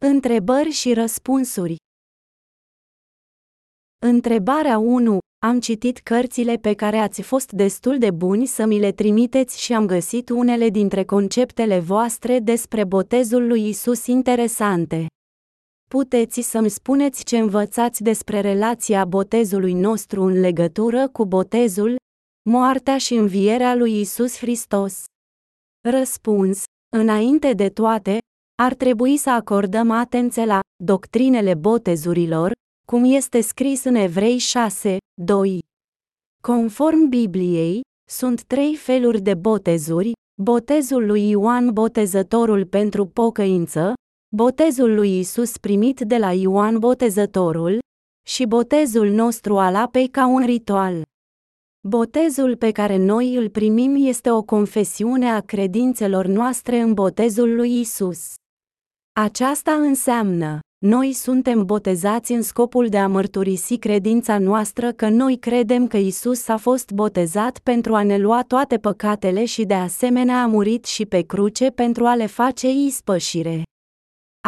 Întrebări și răspunsuri. Întrebarea 1. Am citit cărțile pe care ați fost destul de buni să mi le trimiteți și am găsit unele dintre conceptele voastre despre botezul lui Isus interesante. Puteți să-mi spuneți ce învățați despre relația botezului nostru în legătură cu botezul, moartea și învierea lui Isus Hristos? Răspuns. Înainte de toate, ar trebui să acordăm atenție la doctrinele botezurilor, cum este scris în Evrei 6, 2. Conform Bibliei, sunt trei feluri de botezuri, botezul lui Ioan Botezătorul pentru pocăință, botezul lui Isus primit de la Ioan Botezătorul și botezul nostru al apei ca un ritual. Botezul pe care noi îl primim este o confesiune a credințelor noastre în botezul lui Isus. Aceasta înseamnă, noi suntem botezați în scopul de a mărturisi credința noastră că noi credem că Isus a fost botezat pentru a ne lua toate păcatele și de asemenea a murit și pe cruce pentru a le face ispășire.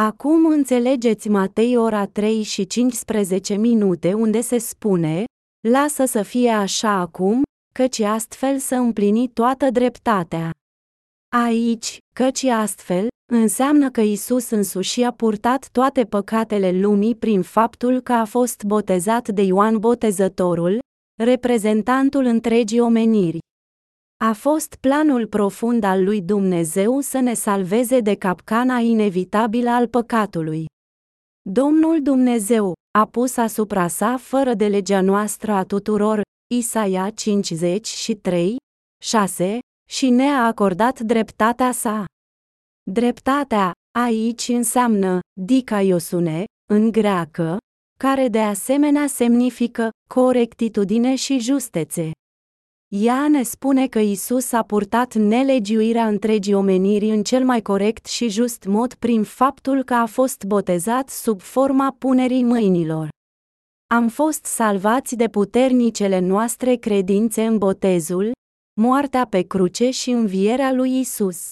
Acum înțelegeți Matei ora 3 și 15 minute unde se spune, lasă să fie așa acum, căci astfel să împlini toată dreptatea. Aici, căci astfel, înseamnă că Isus însuși a purtat toate păcatele lumii prin faptul că a fost botezat de Ioan Botezătorul, reprezentantul întregii omeniri. A fost planul profund al lui Dumnezeu să ne salveze de capcana inevitabilă al păcatului. Domnul Dumnezeu a pus asupra sa fără de legea noastră a tuturor, Isaia 53, 6, și ne-a acordat dreptatea sa. Dreptatea, aici înseamnă, dicaiosune, în greacă, care de asemenea semnifică corectitudine și justețe. Ea ne spune că Isus a purtat nelegiuirea întregii omeniri în cel mai corect și just mod prin faptul că a fost botezat sub forma punerii mâinilor. Am fost salvați de puternicele noastre credințe în botezul, moartea pe cruce și învierea lui Isus.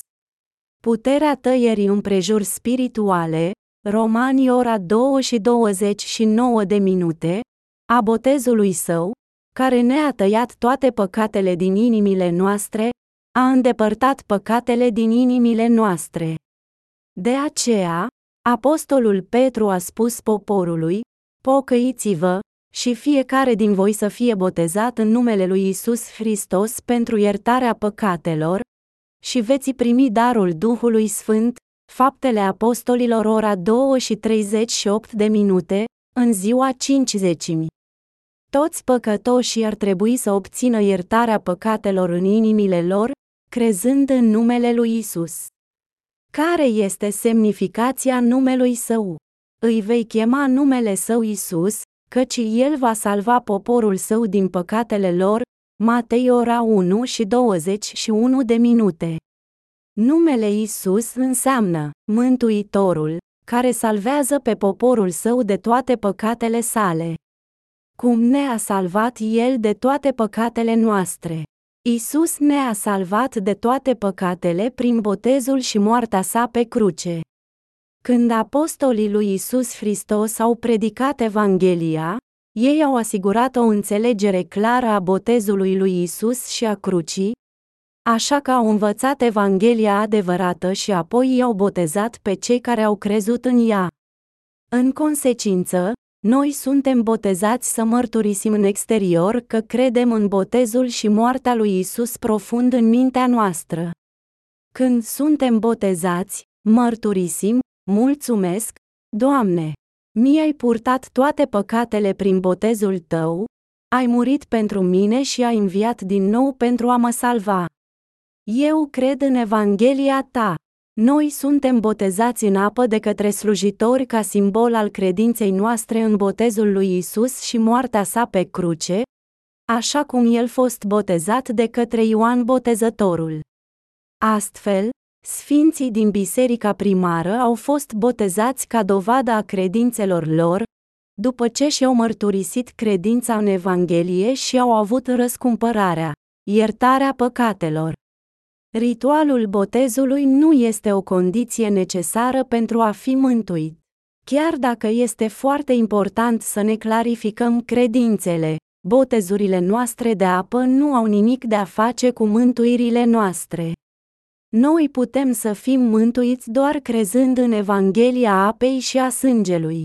Puterea tăierii împrejur spirituale, Romani ora 2 și 29 de minute, a botezului său, care ne-a tăiat toate păcatele din inimile noastre, a îndepărtat păcatele din inimile noastre. De aceea, apostolul Petru a spus poporului, pocăiți-vă, și fiecare din voi să fie botezat în numele lui Isus Hristos pentru iertarea păcatelor, și veți primi darul Duhului Sfânt, Faptele Apostolilor ora 2 și 38 de minute, în ziua 50. Toți păcătoșii ar trebui să obțină iertarea păcatelor în inimile lor, crezând în numele lui Isus. Care este semnificația numelui său? Îi vei chema numele său Isus, căci el va salva poporul său din păcatele lor, Matei ora 1 și 21 de minute. Numele Isus înseamnă Mântuitorul, care salvează pe poporul său de toate păcatele sale. Cum ne-a salvat El de toate păcatele noastre. Isus ne-a salvat de toate păcatele prin botezul și moartea sa pe cruce. Când apostolii lui Isus Hristos au predicat Evanghelia, ei au asigurat o înțelegere clară a botezului lui Isus și a crucii, așa că au învățat Evanghelia adevărată și apoi i-au botezat pe cei care au crezut în ea. În consecință, noi suntem botezați să mărturisim în exterior că credem în botezul și moartea lui Isus profund în mintea noastră. Când suntem botezați, mărturisim, mulțumesc, Doamne! Mi-ai purtat toate păcatele prin botezul tău, ai murit pentru mine și ai înviat din nou pentru a mă salva. Eu cred în Evanghelia ta. Noi suntem botezați în apă de către slujitori ca simbol al credinței noastre în botezul lui Isus și moartea sa pe cruce, așa cum el fost botezat de către Ioan Botezătorul. Astfel, Sfinții din biserica primară au fost botezați ca dovadă a credințelor lor, după ce și-au mărturisit credința în Evanghelie și au avut răscumpărarea, iertarea păcatelor. Ritualul botezului nu este o condiție necesară pentru a fi mântuit. Chiar dacă este foarte important să ne clarificăm credințele, botezurile noastre de apă nu au nimic de a face cu mântuirile noastre. Noi putem să fim mântuiți doar crezând în Evanghelia apei și a sângelui.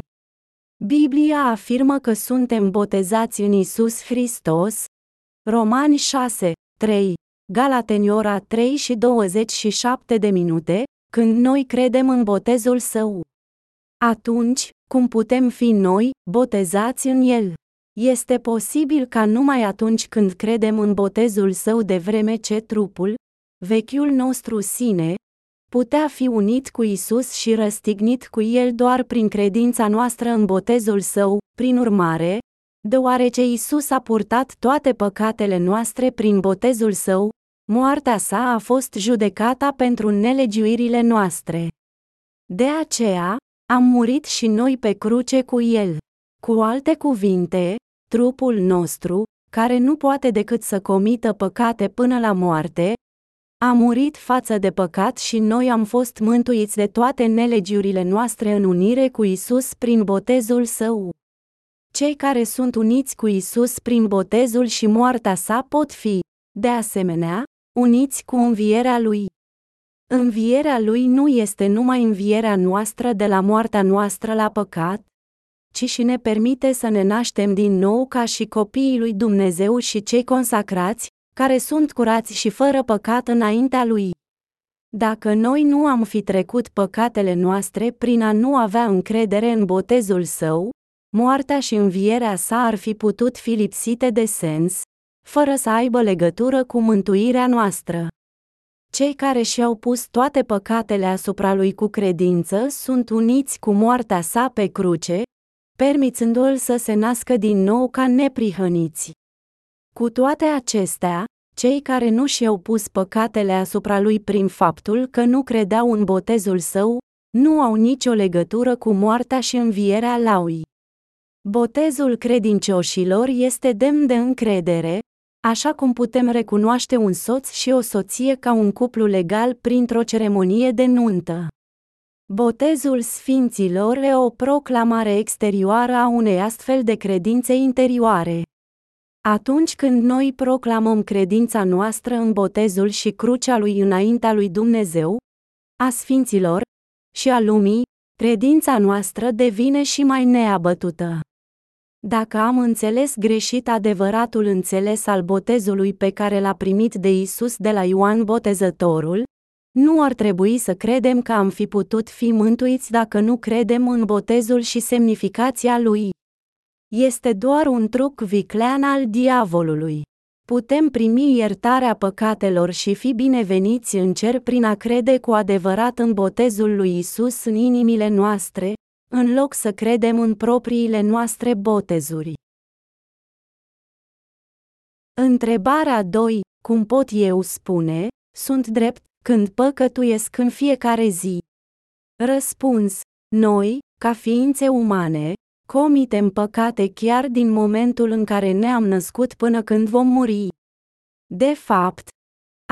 Biblia afirmă că suntem botezați în Isus Hristos. Romani 6, 3, Galateni ora 3 și 27 de minute, când noi credem în botezul său. Atunci, cum putem fi noi, botezați în el? Este posibil ca numai atunci când credem în botezul său de vreme ce trupul, vechiul nostru sine, putea fi unit cu Isus și răstignit cu El doar prin credința noastră în botezul său, prin urmare, deoarece Isus a purtat toate păcatele noastre prin botezul său, moartea sa a fost judecata pentru nelegiuirile noastre. De aceea, am murit și noi pe cruce cu El. Cu alte cuvinte, trupul nostru, care nu poate decât să comită păcate până la moarte, a murit față de păcat și noi am fost mântuiți de toate nelegiurile noastre în unire cu Isus prin botezul său. Cei care sunt uniți cu Isus prin botezul și moartea sa pot fi, de asemenea, uniți cu învierea lui. Învierea lui nu este numai învierea noastră de la moartea noastră la păcat, ci și ne permite să ne naștem din nou ca și copiii lui Dumnezeu și cei consacrați, care sunt curați și fără păcat înaintea lui. Dacă noi nu am fi trecut păcatele noastre prin a nu avea încredere în botezul său, moartea și învierea sa ar fi putut fi lipsite de sens, fără să aibă legătură cu mântuirea noastră. Cei care și-au pus toate păcatele asupra lui cu credință sunt uniți cu moartea sa pe cruce, permițându-l să se nască din nou ca neprihăniți. Cu toate acestea, cei care nu și-au pus păcatele asupra lui prin faptul că nu credeau în botezul său, nu au nicio legătură cu moartea și învierea lui. Botezul credincioșilor este demn de încredere, așa cum putem recunoaște un soț și o soție ca un cuplu legal printr-o ceremonie de nuntă. Botezul sfinților e o proclamare exterioară a unei astfel de credințe interioare. Atunci când noi proclamăm credința noastră în botezul și crucea lui înaintea lui Dumnezeu, a sfinților și a lumii, credința noastră devine și mai neabătută. Dacă am înțeles greșit adevăratul înțeles al botezului pe care l-a primit de Isus de la Ioan Botezătorul, nu ar trebui să credem că am fi putut fi mântuiți dacă nu credem în botezul și semnificația lui. Este doar un truc viclean al diavolului. Putem primi iertarea păcatelor și fi bineveniți în cer prin a crede cu adevărat în botezul lui Isus în inimile noastre, în loc să credem în propriile noastre botezuri. Întrebarea 2. Cum pot eu spune, sunt drept, când păcătuiesc în fiecare zi? Răspuns. Noi, ca ființe umane, comitem păcate chiar din momentul în care ne-am născut până când vom muri. De fapt,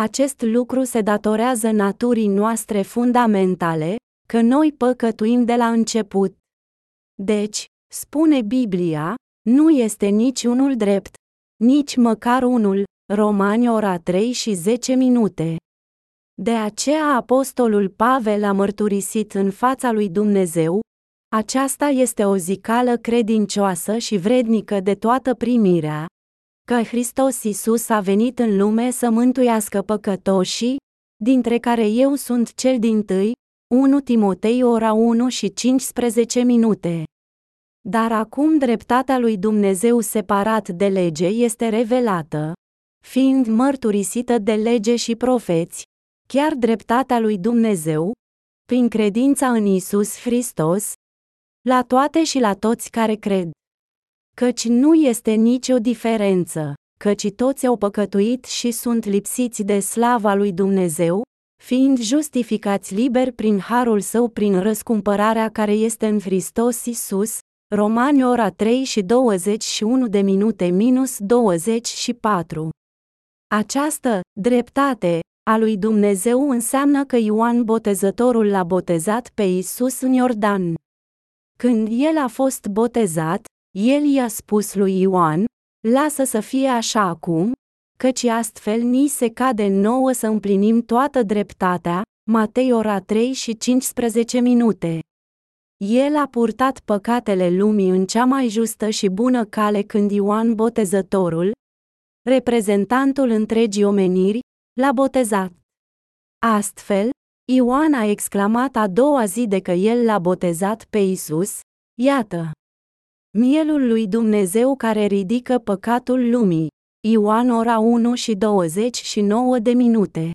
acest lucru se datorează naturii noastre fundamentale, că noi păcătuim de la început. Deci, spune Biblia, nu este nici unul drept, nici măcar unul, Romani ora 3 și 10 minute. De aceea apostolul Pavel a mărturisit în fața lui Dumnezeu, aceasta este o zicală credincioasă și vrednică de toată primirea, că Hristos Isus a venit în lume să mântuiască păcătoșii, dintre care eu sunt cel din tâi, 1 Timotei ora 1 și 15 minute. Dar acum dreptatea lui Dumnezeu separat de lege este revelată, fiind mărturisită de lege și profeți, chiar dreptatea lui Dumnezeu, prin credința în Isus Hristos, la toate și la toți care cred. Căci nu este nicio diferență, căci toți au păcătuit și sunt lipsiți de slava lui Dumnezeu, fiind justificați liber prin harul său prin răscumpărarea care este în Hristos Isus, Romani ora 3 și 21 de minute minus 24. Această dreptate a lui Dumnezeu înseamnă că Ioan Botezătorul l-a botezat pe Isus în Iordan. Când el a fost botezat, el i-a spus lui Ioan, lasă să fie așa acum, căci astfel ni se cade nouă să împlinim toată dreptatea, Matei ora 3 și 15 minute. El a purtat păcatele lumii în cea mai justă și bună cale când Ioan Botezătorul, reprezentantul întregii omeniri, l-a botezat. Astfel, Ioan a exclamat a doua zi de că el l-a botezat pe Isus, iată! Mielul lui Dumnezeu care ridică păcatul lumii. Ioan ora 1 și 29 de minute.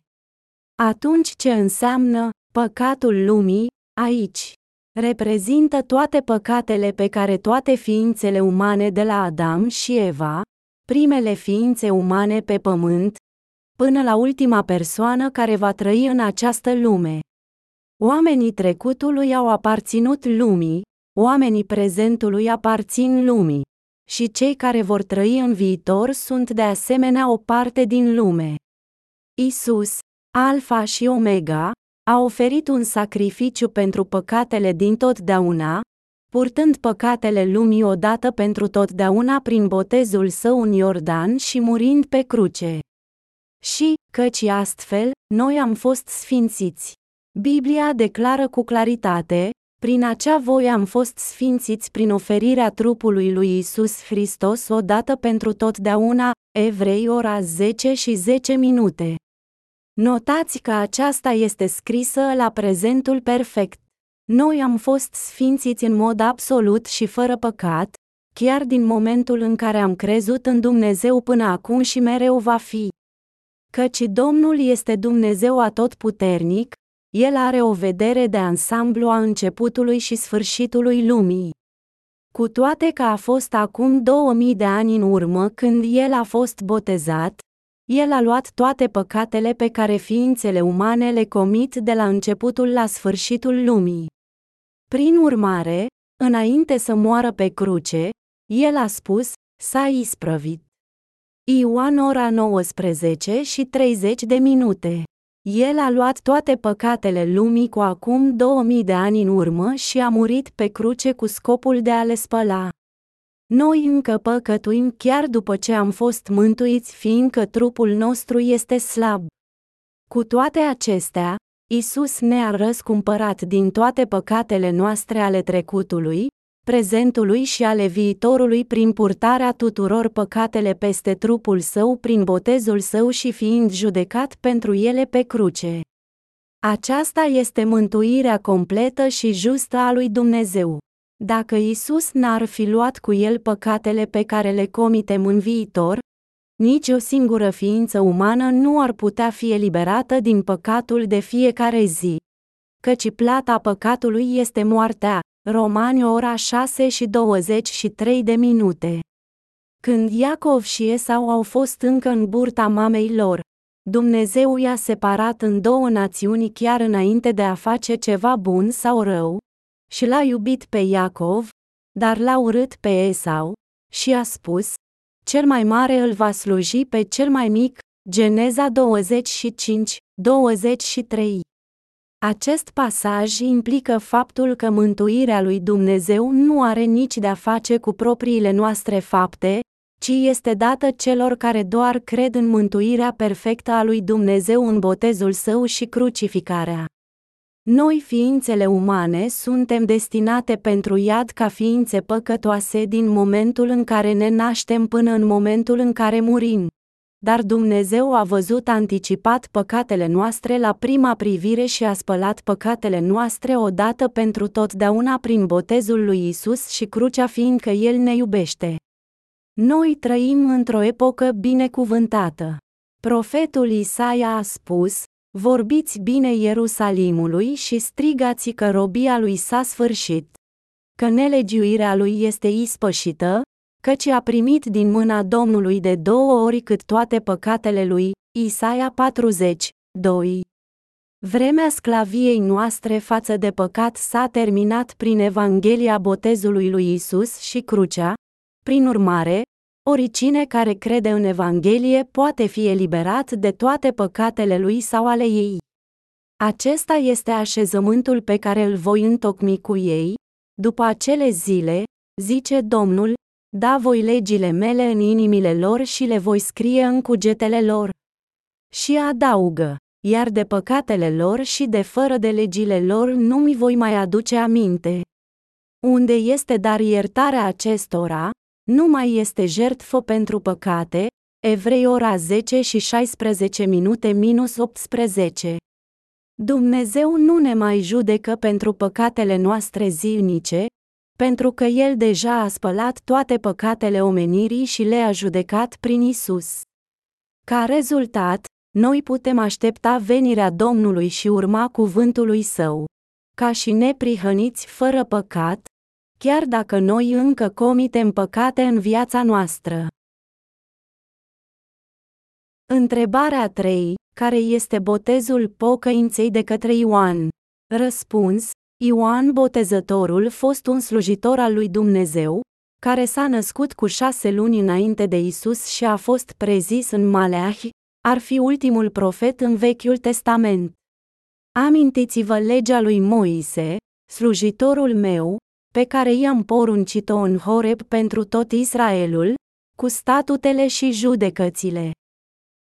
Atunci ce înseamnă păcatul lumii aici? Reprezintă toate păcatele pe care toate ființele umane de la Adam și Eva, primele ființe umane pe pământ, până la ultima persoană care va trăi în această lume. Oamenii trecutului au aparținut lumii, oamenii prezentului aparțin lumii. Și cei care vor trăi în viitor sunt de asemenea o parte din lume. Isus, Alfa și Omega, a oferit un sacrificiu pentru păcatele din totdeauna, purtând păcatele lumii odată pentru totdeauna prin botezul său în Iordan și murind pe cruce. Și, căci astfel, noi am fost sfințiți. Biblia declară cu claritate, prin acea voie am fost sfințiți prin oferirea trupului lui Isus Hristos odată pentru totdeauna, Evrei ora 10 și 10 minute. Notați că aceasta este scrisă la prezentul perfect. Noi am fost sfințiți în mod absolut și fără păcat, chiar din momentul în care am crezut în Dumnezeu până acum și mereu va fi. Căci Domnul este Dumnezeu atotputernic, El are o vedere de ansamblu a începutului și sfârșitului lumii. Cu toate că a fost acum 2000 de ani în urmă când El a fost botezat, el a luat toate păcatele pe care ființele umane le comit de la începutul la sfârșitul lumii. Prin urmare, înainte să moară pe cruce, el a spus, s-a isprăvit. Ioan ora 19 și 30 de minute. El a luat toate păcatele lumii cu acum 2000 de ani în urmă și a murit pe cruce cu scopul de a le spăla. Noi încă păcătuim chiar după ce am fost mântuiți fiindcă trupul nostru este slab. Cu toate acestea, Isus ne-a răscumpărat din toate păcatele noastre ale trecutului, prezentului și ale viitorului prin purtarea tuturor păcatele peste trupul său prin botezul său și fiind judecat pentru ele pe cruce. Aceasta este mântuirea completă și justă a lui Dumnezeu. Dacă Isus n-ar fi luat cu el păcatele pe care le comitem în viitor, nici o singură ființă umană nu ar putea fi eliberată din păcatul de fiecare zi. Căci plata păcatului este moartea. Romani ora 6 și 23 de minute. Când Iacov și Esau au fost încă în burta mamei lor, Dumnezeu i-a separat în două națiuni chiar înainte de a face ceva bun sau rău, și l-a iubit pe Iacov, dar l-a urât pe Esau, și a spus, cel mai mare îl va sluji pe cel mai mic, Geneza 25, 23. Acest pasaj implică faptul că mântuirea lui Dumnezeu nu are nici de-a face cu propriile noastre fapte, ci este dată celor care doar cred în mântuirea perfectă a lui Dumnezeu în botezul său și crucificarea. Noi ființele umane suntem destinate pentru iad ca ființe păcătoase din momentul în care ne naștem până în momentul în care murim. Dar Dumnezeu a văzut anticipat păcatele noastre la prima privire și a spălat păcatele noastre odată pentru totdeauna prin botezul lui Isus și crucea fiindcă El ne iubește. Noi trăim într-o epocă binecuvântată. Profetul Isaia a spus, Vorbiți bine Ierusalimului și strigați că robia lui s-a sfârșit. Că nelegiuirea lui este ispășită, căci a primit din mâna Domnului de două ori cât toate păcatele lui, Isaia 40, 2. Vremea sclaviei noastre față de păcat s-a terminat prin Evanghelia botezului lui Isus și crucea, prin urmare, Oricine care crede în Evanghelie poate fi eliberat de toate păcatele lui sau ale ei. Acesta este așezământul pe care îl voi întocmi cu ei, După acele zile, zice Domnul, da voi legile mele în inimile lor și le voi scrie în cugetele lor. Și adaugă, iar de păcatele lor și de fără de legile lor nu mi voi mai aduce aminte. Unde este dar iertarea acestora, nu mai este jertfă pentru păcate, Evrei ora 10 și 16 minute minus 18. Dumnezeu nu ne mai judecă pentru păcatele noastre zilnice, pentru că El deja a spălat toate păcatele omenirii și le-a judecat prin Isus. Ca rezultat, noi putem aștepta venirea Domnului și urma cuvântului Său. Ca și neprihăniți fără păcat, chiar dacă noi încă comitem păcate în viața noastră. Întrebarea 3. Care este botezul pocăinței de către Ioan? Răspuns. Ioan Botezătorul fost un slujitor al lui Dumnezeu, care s-a născut cu șase luni înainte de Isus și a fost prezis în Maleahi, ar fi ultimul profet în Vechiul Testament. Amintiți-vă legea lui Moise, slujitorul meu, pe care i-am poruncit-o în Horeb pentru tot Israelul, cu statutele și judecățile.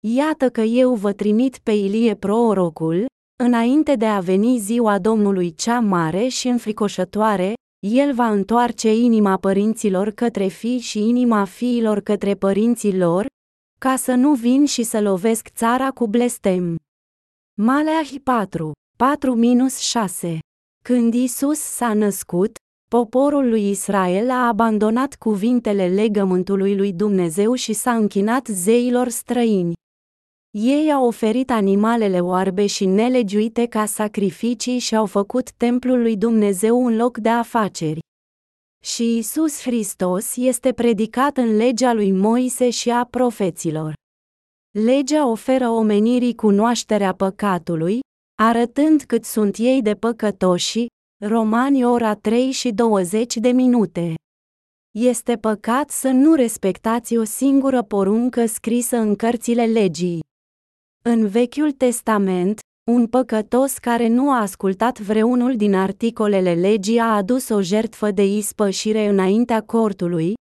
Iată că eu vă trimit pe Ilie prorocul, înainte de a veni ziua Domnului cea mare și înfricoșătoare, el va întoarce inima părinților către fii și inima fiilor către părinții lor, ca să nu vin și să lovesc țara cu blestem. Maleahi 4, 4-6 Când Isus s-a născut, poporul lui Israel a abandonat cuvintele legământului lui Dumnezeu și s-a închinat zeilor străini. Ei au oferit animalele oarbe și nelegiuite ca sacrificii și au făcut templul lui Dumnezeu un loc de afaceri. Și Isus Hristos este predicat în legea lui Moise și a profeților. Legea oferă omenirii cunoașterea păcatului, arătând cât sunt ei de păcătoși, Romani ora 3 și 20 de minute. Este păcat să nu respectați o singură poruncă scrisă în cărțile legii. În Vechiul Testament, un păcătos care nu a ascultat vreunul din articolele legii a adus o jertfă de ispășire înaintea cortului,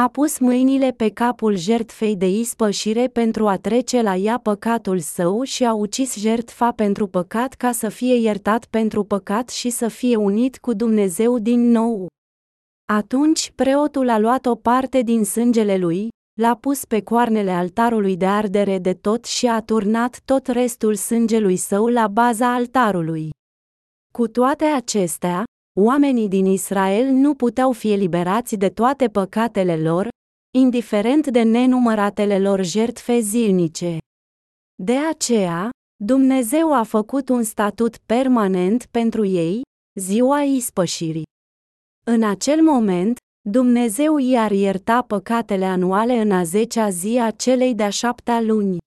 a pus mâinile pe capul jertfei de ispășire pentru a trece la ea păcatul său și a ucis jertfa pentru păcat ca să fie iertat pentru păcat și să fie unit cu Dumnezeu din nou. Atunci preotul a luat o parte din sângele lui, l-a pus pe coarnele altarului de ardere de tot și a turnat tot restul sângelui său la baza altarului. Cu toate acestea, oamenii din Israel nu puteau fi eliberați de toate păcatele lor, indiferent de nenumăratele lor jertfe zilnice. De aceea, Dumnezeu a făcut un statut permanent pentru ei, ziua ispășirii. În acel moment, Dumnezeu i-ar ierta păcatele anuale în a zecea zi a celei de-a șaptea luni.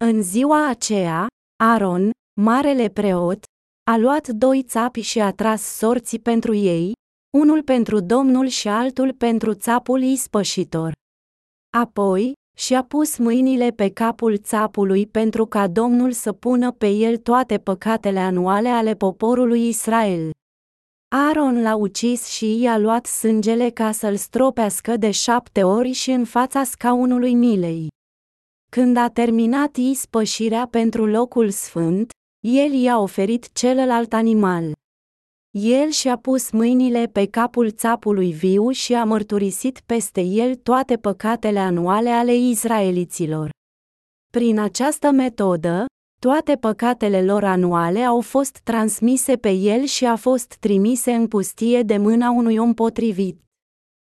În ziua aceea, Aaron, marele preot, a luat doi țapi și a tras sorții pentru ei, unul pentru Domnul și altul pentru țapul ispășitor. Apoi, și-a pus mâinile pe capul țapului pentru ca Domnul să pună pe el toate păcatele anuale ale poporului Israel. Aaron l-a ucis și i-a luat sângele ca să-l stropească de șapte ori și în fața scaunului milei. Când a terminat ispășirea pentru locul sfânt, el i-a oferit celălalt animal. El și-a pus mâinile pe capul țapului viu și a mărturisit peste el toate păcatele anuale ale izraeliților. Prin această metodă, toate păcatele lor anuale au fost transmise pe el și a fost trimise în pustie de mâna unui om potrivit.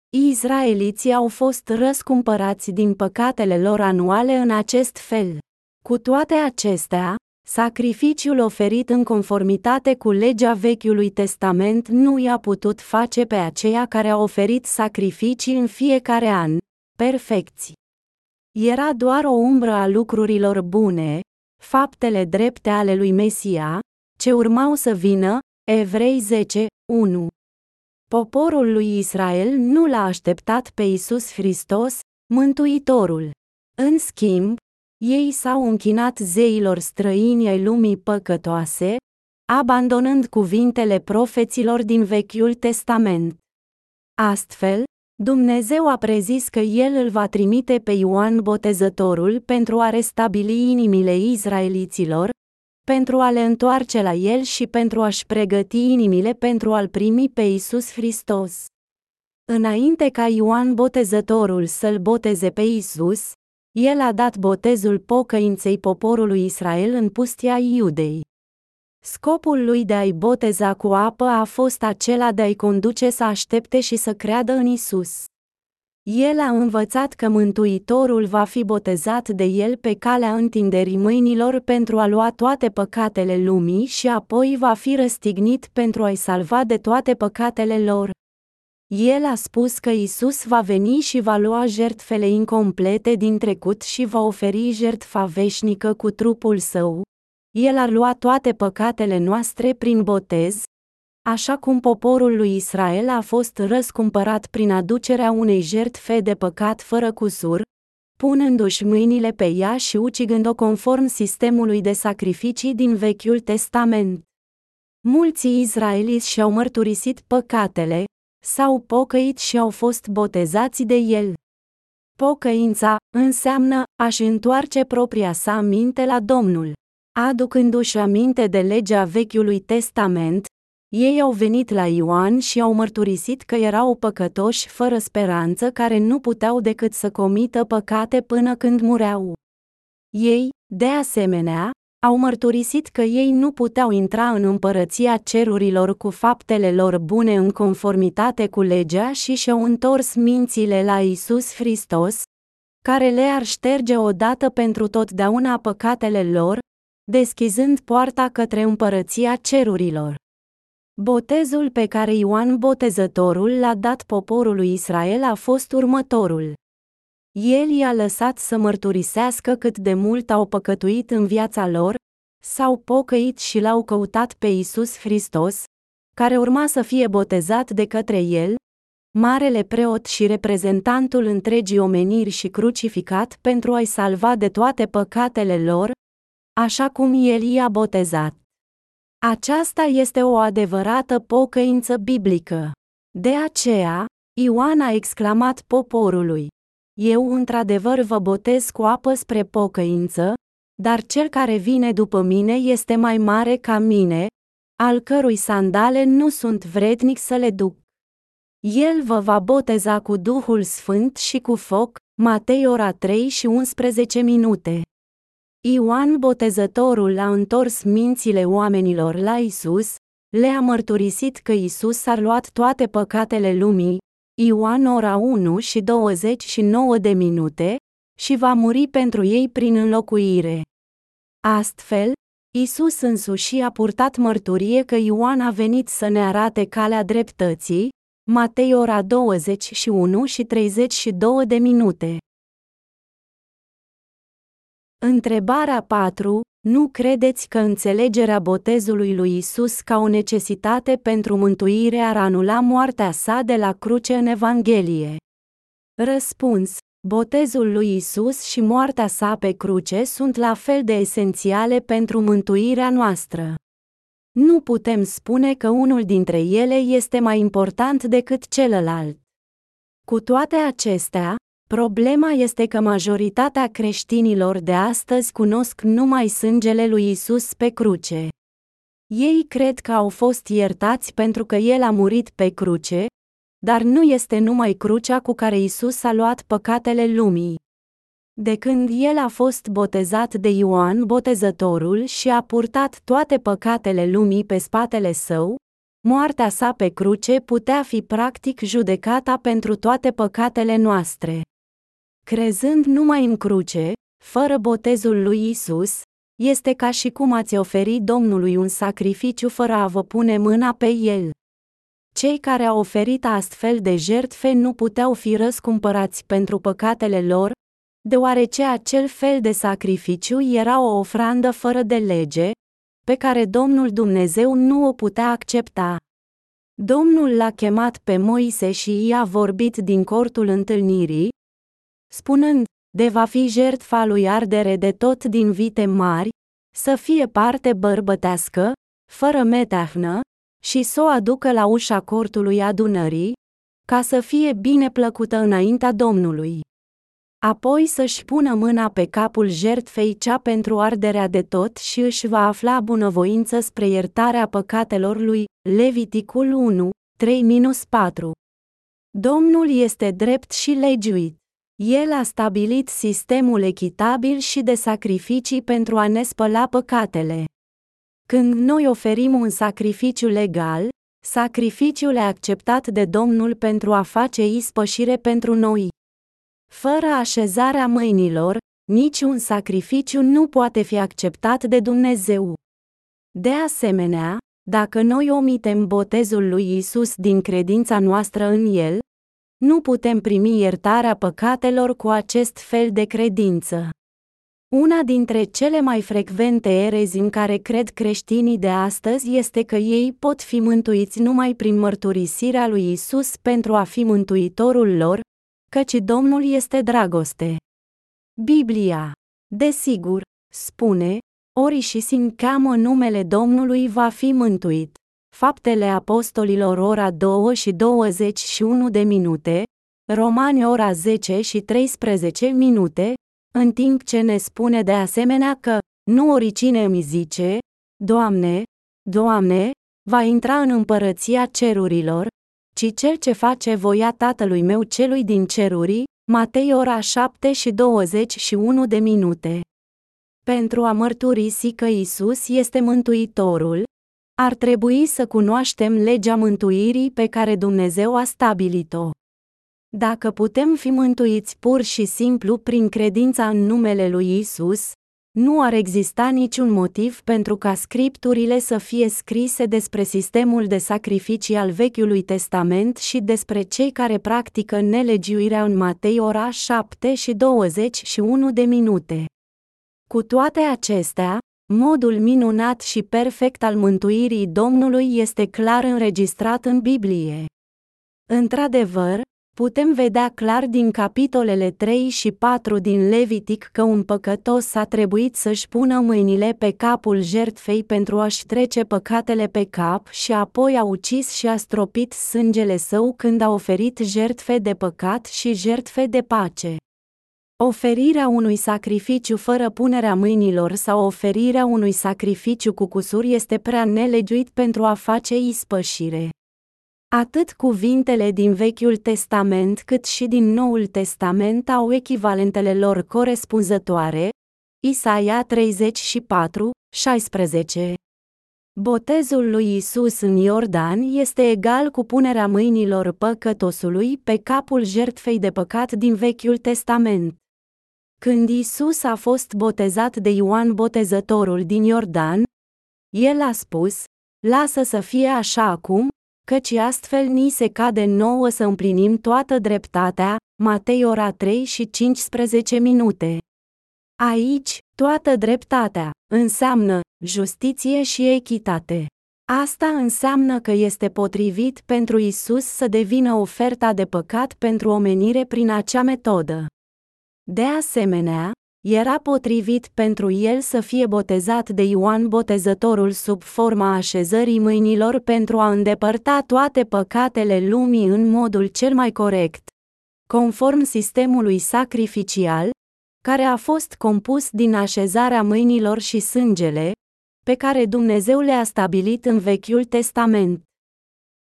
Izraeliții au fost răscumpărați din păcatele lor anuale în acest fel. Cu toate acestea, sacrificiul oferit în conformitate cu legea Vechiului Testament nu i-a putut face pe aceia care au oferit sacrificii în fiecare an, perfecți. Era doar o umbră a lucrurilor bune, faptele drepte ale lui Mesia, ce urmau să vină, Evrei 10, 1. Poporul lui Israel nu l-a așteptat pe Isus Hristos, Mântuitorul. În schimb, ei s-au închinat zeilor străini ai lumii păcătoase, abandonând cuvintele profeților din Vechiul Testament. Astfel, Dumnezeu a prezis că El îl va trimite pe Ioan Botezătorul pentru a restabili inimile izraeliților, pentru a le întoarce la El și pentru a-și pregăti inimile pentru a-L primi pe Isus Hristos. Înainte ca Ioan Botezătorul să-L boteze pe Isus, El a dat botezul pocăinței poporului Israel în pustia Iudei. Scopul lui de a-i boteza cu apă a fost acela de a-i conduce să aștepte și să creadă în Isus. El a învățat că Mântuitorul va fi botezat de el pe calea întinderii mâinilor pentru a lua toate păcatele lumii și apoi va fi răstignit pentru a-i salva de toate păcatele lor. El a spus că Isus va veni și va lua jertfele incomplete din trecut și va oferi jertfa veșnică cu trupul său, el ar lua toate păcatele noastre prin botez, așa cum poporul lui Israel a fost răscumpărat prin aducerea unei jertfe de păcat fără cusur, punându-și mâinile pe ea și ucigând-o conform sistemului de sacrificii din Vechiul Testament. Mulți izraeliți și-au mărturisit păcatele, s-au pocăit și au fost botezați de el. Pocăința înseamnă a-și întoarce propria sa minte la Domnul. Aducându-și aminte de legea Vechiului Testament, ei au venit la Ioan și au mărturisit că erau păcătoși fără speranță care nu puteau decât să comită păcate până când mureau. Ei, de asemenea, au mărturisit că ei nu puteau intra în împărăția cerurilor cu faptele lor bune în conformitate cu legea și și-au întors mințile la Isus Hristos, care le-ar șterge odată pentru totdeauna păcatele lor, deschizând poarta către împărăția cerurilor. Botezul pe care Ioan Botezătorul l-a dat poporului Israel a fost următorul. El i-a lăsat să mărturisească cât de mult au păcătuit în viața lor, s-au pocăit și l-au căutat pe Isus Hristos, care urma să fie botezat de către el, marele preot și reprezentantul întregii omeniri și crucificat pentru a-i salva de toate păcatele lor, așa cum el i-a botezat. Aceasta este o adevărată pocăință biblică. De aceea, Ioan a exclamat poporului: Eu într-adevăr vă botez cu apă spre pocăință, dar cel care vine după mine este mai mare ca mine, al cărui sandale nu sunt vrednic să le duc. El vă va boteza cu Duhul Sfânt și cu foc, Matei ora 3 și 11 minute. Ioan Botezătorul a întors mințile oamenilor la Isus, le-a mărturisit că Isus a luat toate păcatele lumii, Ioan ora 1 și 29 de minute, și va muri pentru ei prin înlocuire. Astfel, Isus însuși a purtat mărturie că Ioan a venit să ne arate calea dreptății, Matei ora 21 și 32 de minute. Întrebarea 4. Nu credeți că înțelegerea botezului lui Isus ca o necesitate pentru mântuire ar anula moartea sa de la cruce în Evanghelie? Răspuns. Botezul lui Isus și moartea sa pe cruce sunt la fel de esențiale pentru mântuirea noastră. Nu putem spune că unul dintre ele este mai important decât celălalt. Cu toate acestea, Problema este că majoritatea creștinilor de astăzi cunosc numai sângele lui Isus pe cruce. Ei cred că au fost iertați pentru că El a murit pe cruce, dar nu este numai crucea cu care Isus a luat păcatele lumii. De când El a fost botezat de Ioan Botezătorul și a purtat toate păcatele lumii pe spatele său, moartea sa pe cruce putea fi practic judecata pentru toate păcatele noastre. Crezând numai în cruce, fără botezul lui Isus, este ca și cum ați oferi Domnului un sacrificiu fără a vă pune mâna pe el. Cei care au oferit astfel de jertfe nu puteau fi răscumpărați pentru păcatele lor, deoarece acel fel de sacrificiu era o ofrandă fără de lege, pe care Domnul Dumnezeu nu o putea accepta. Domnul l-a chemat pe Moise și i-a vorbit din cortul întâlnirii, spunând, de va fi jertfa lui ardere de tot din vite mari, să fie parte bărbătească, fără meteahnă, și să o aducă la ușa cortului adunării, ca să fie bine plăcută înaintea Domnului. Apoi să-și pună mâna pe capul jertfei cea pentru arderea de tot și își va afla bunăvoință spre iertarea păcatelor lui, Leviticul 1, 3-4. Domnul este drept și legiuit. El a stabilit sistemul echitabil și de sacrificii pentru a ne spăla păcatele. Când noi oferim un sacrificiu legal, sacrificiul e acceptat de Domnul pentru a face ispășire pentru noi. Fără așezarea mâinilor, niciun sacrificiu nu poate fi acceptat de Dumnezeu. De asemenea, dacă noi omitem botezul lui Isus din credința noastră în el, nu putem primi iertarea păcatelor cu acest fel de credință. Una dintre cele mai frecvente erezi în care cred creștinii de astăzi este că ei pot fi mântuiți numai prin mărturisirea lui Isus pentru a fi mântuitorul lor, căci Domnul este dragoste. Biblia, desigur, spune, ori și sin cheamă numele Domnului va fi mântuit. Faptele Apostolilor ora 2 și 21 de minute, Romani ora 10 și 13 minute, în timp ce ne spune de asemenea că, nu oricine îmi zice, Doamne, Doamne, va intra în împărăția cerurilor, ci cel ce face voia Tatălui meu celui din ceruri, Matei ora 7 și 21 de minute. Pentru a mărturisi că Isus este Mântuitorul, ar trebui să cunoaștem legea mântuirii pe care Dumnezeu a stabilit-o. Dacă putem fi mântuiți pur și simplu prin credința în numele lui Isus, nu ar exista niciun motiv pentru ca scripturile să fie scrise despre sistemul de sacrificii al Vechiului Testament și despre cei care practică nelegiuirea în Matei ora 7 și 21 de minute. Cu toate acestea, modul minunat și perfect al mântuirii Domnului este clar înregistrat în Biblie. Într-adevăr, Putem vedea clar din capitolele 3 și 4 din Levitic că un păcătos a trebuit să-și pună mâinile pe capul jertfei pentru a-și trece păcatele pe cap și apoi a ucis și a stropit sângele său când a oferit jertfe de păcat și jertfe de pace. Oferirea unui sacrificiu fără punerea mâinilor sau oferirea unui sacrificiu cu cusuri este prea nelegiuit pentru a face ispășire. Atât cuvintele din Vechiul Testament cât și din Noul Testament au echivalentele lor corespunzătoare. Isaia 34, 16. Botezul lui Isus în Iordan este egal cu punerea mâinilor păcătosului pe capul jertfei de păcat din Vechiul Testament. Când Isus a fost botezat de Ioan Botezătorul din Iordan, el a spus, lasă să fie așa acum, căci astfel ni se cade nouă să împlinim toată dreptatea, Matei ora 3 și 15 minute. Aici, toată dreptatea înseamnă justiție și echitate. Asta înseamnă că este potrivit pentru Isus să devină oferta de păcat pentru omenire prin acea metodă. De asemenea, era potrivit pentru el să fie botezat de Ioan Botezătorul sub forma așezării mâinilor pentru a îndepărta toate păcatele lumii în modul cel mai corect. Conform sistemului sacrificial, care a fost compus din așezarea mâinilor și sângele, pe care Dumnezeu le-a stabilit în Vechiul Testament.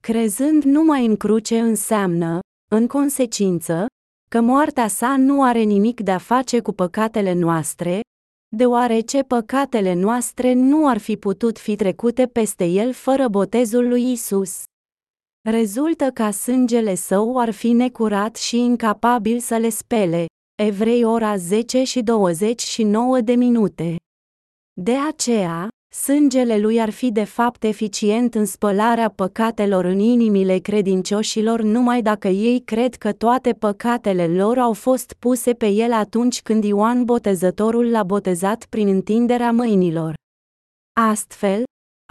Crezând numai în cruce înseamnă, în consecință, că moartea sa nu are nimic de a face cu păcatele noastre, deoarece păcatele noastre nu ar fi putut fi trecute peste el fără botezul lui Isus. Rezultă ca sângele său ar fi necurat și incapabil să le spele. Evrei ora 10 și 29 de minute. De aceea, Sângele lui ar fi de fapt eficient în spălarea păcatelor în inimile credincioșilor numai dacă ei cred că toate păcatele lor au fost puse pe el atunci când Ioan Botezătorul l-a botezat prin întinderea mâinilor. Astfel,